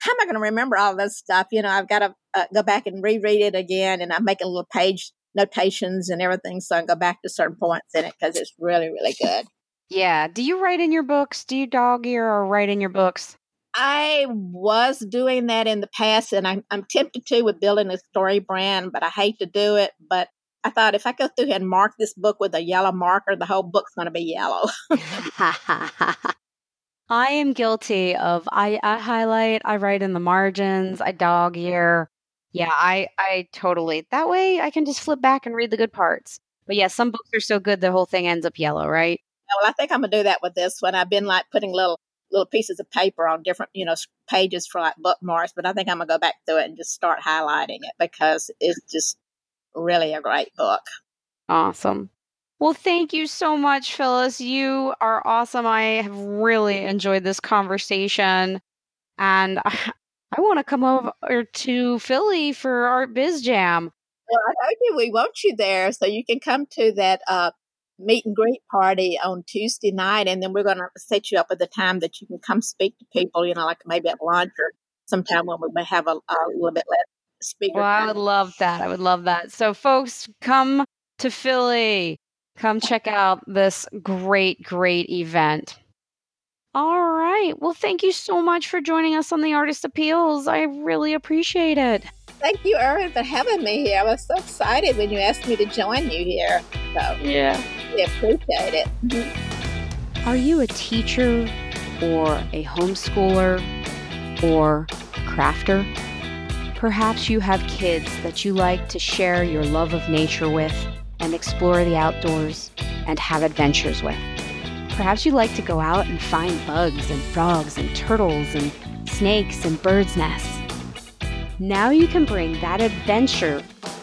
how am I going to remember all this stuff? You know, I've got to uh, go back and reread it again, and I'm making little page notations and everything, so I can go back to certain points in it because it's really, really good. Yeah. Do you write in your books? Do you dog ear or write in your books? I was doing that in the past, and I'm, I'm tempted to with building a StoryBrand, but I hate to do it. But I thought if I go through and mark this book with a yellow marker, the whole book's going to be yellow. I am guilty of I, I highlight, I write in the margins, I dog ear. Yeah, I I totally that way I can just flip back and read the good parts. But yeah, some books are so good the whole thing ends up yellow, right? Oh, well, I think I'm gonna do that with this one. I've been like putting little little pieces of paper on different you know pages for like bookmarks, but I think I'm gonna go back through it and just start highlighting it because it's just really a great book. Awesome. Well, thank you so much, Phyllis. You are awesome. I have really enjoyed this conversation. And I, I want to come over to Philly for Art Biz Jam. Well, I you we want you there so you can come to that uh, meet and greet party on Tuesday night. And then we're going to set you up at the time that you can come speak to people, you know, like maybe at lunch or sometime when we may have a, a little bit less speaker. Well, I would love that. I would love that. So, folks, come to Philly. Come check out this great, great event. All right. Well, thank you so much for joining us on the Artist Appeals. I really appreciate it. Thank you, Erin, for having me here. I was so excited when you asked me to join you here. So, yeah, we appreciate it. Mm-hmm. Are you a teacher or a homeschooler or crafter? Perhaps you have kids that you like to share your love of nature with and explore the outdoors and have adventures with. Perhaps you like to go out and find bugs and frogs and turtles and snakes and birds' nests. Now you can bring that adventure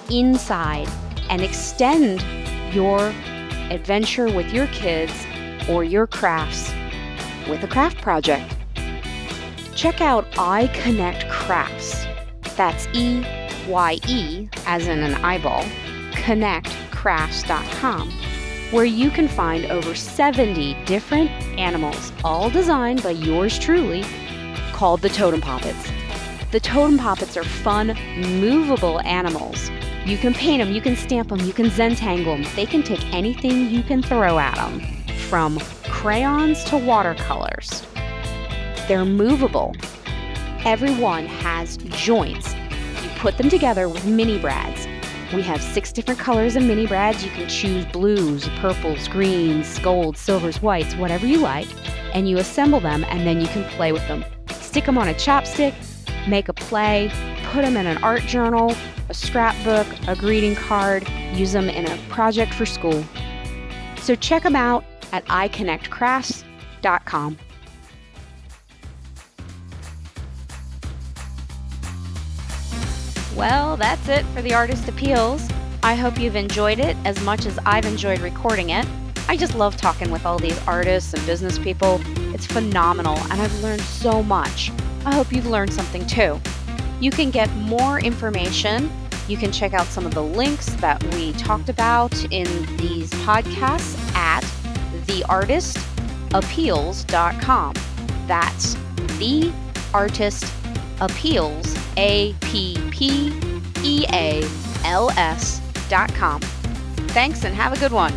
inside and extend your adventure with your kids or your crafts with a craft project. Check out Eye Connect Crafts. That's E Y E, as in an eyeball, connect crafts.com, where you can find over 70 different animals, all designed by yours truly, called the Totem Poppets. The Totem Poppets are fun, movable animals. You can paint them, you can stamp them, you can Zentangle them. They can take anything you can throw at them, from crayons to watercolors. They're movable. Every one has joints. You put them together with mini brads we have six different colors of mini brads. You can choose blues, purples, greens, golds, silvers, whites, whatever you like, and you assemble them and then you can play with them. Stick them on a chopstick, make a play, put them in an art journal, a scrapbook, a greeting card, use them in a project for school. So check them out at EyeConnectCrafts.com. Well, that's it for the Artist Appeals. I hope you've enjoyed it as much as I've enjoyed recording it. I just love talking with all these artists and business people. It's phenomenal, and I've learned so much. I hope you've learned something too. You can get more information. You can check out some of the links that we talked about in these podcasts at theartistappeals.com. That's the artist appeals, A P P E A L S dot com. Thanks and have a good one.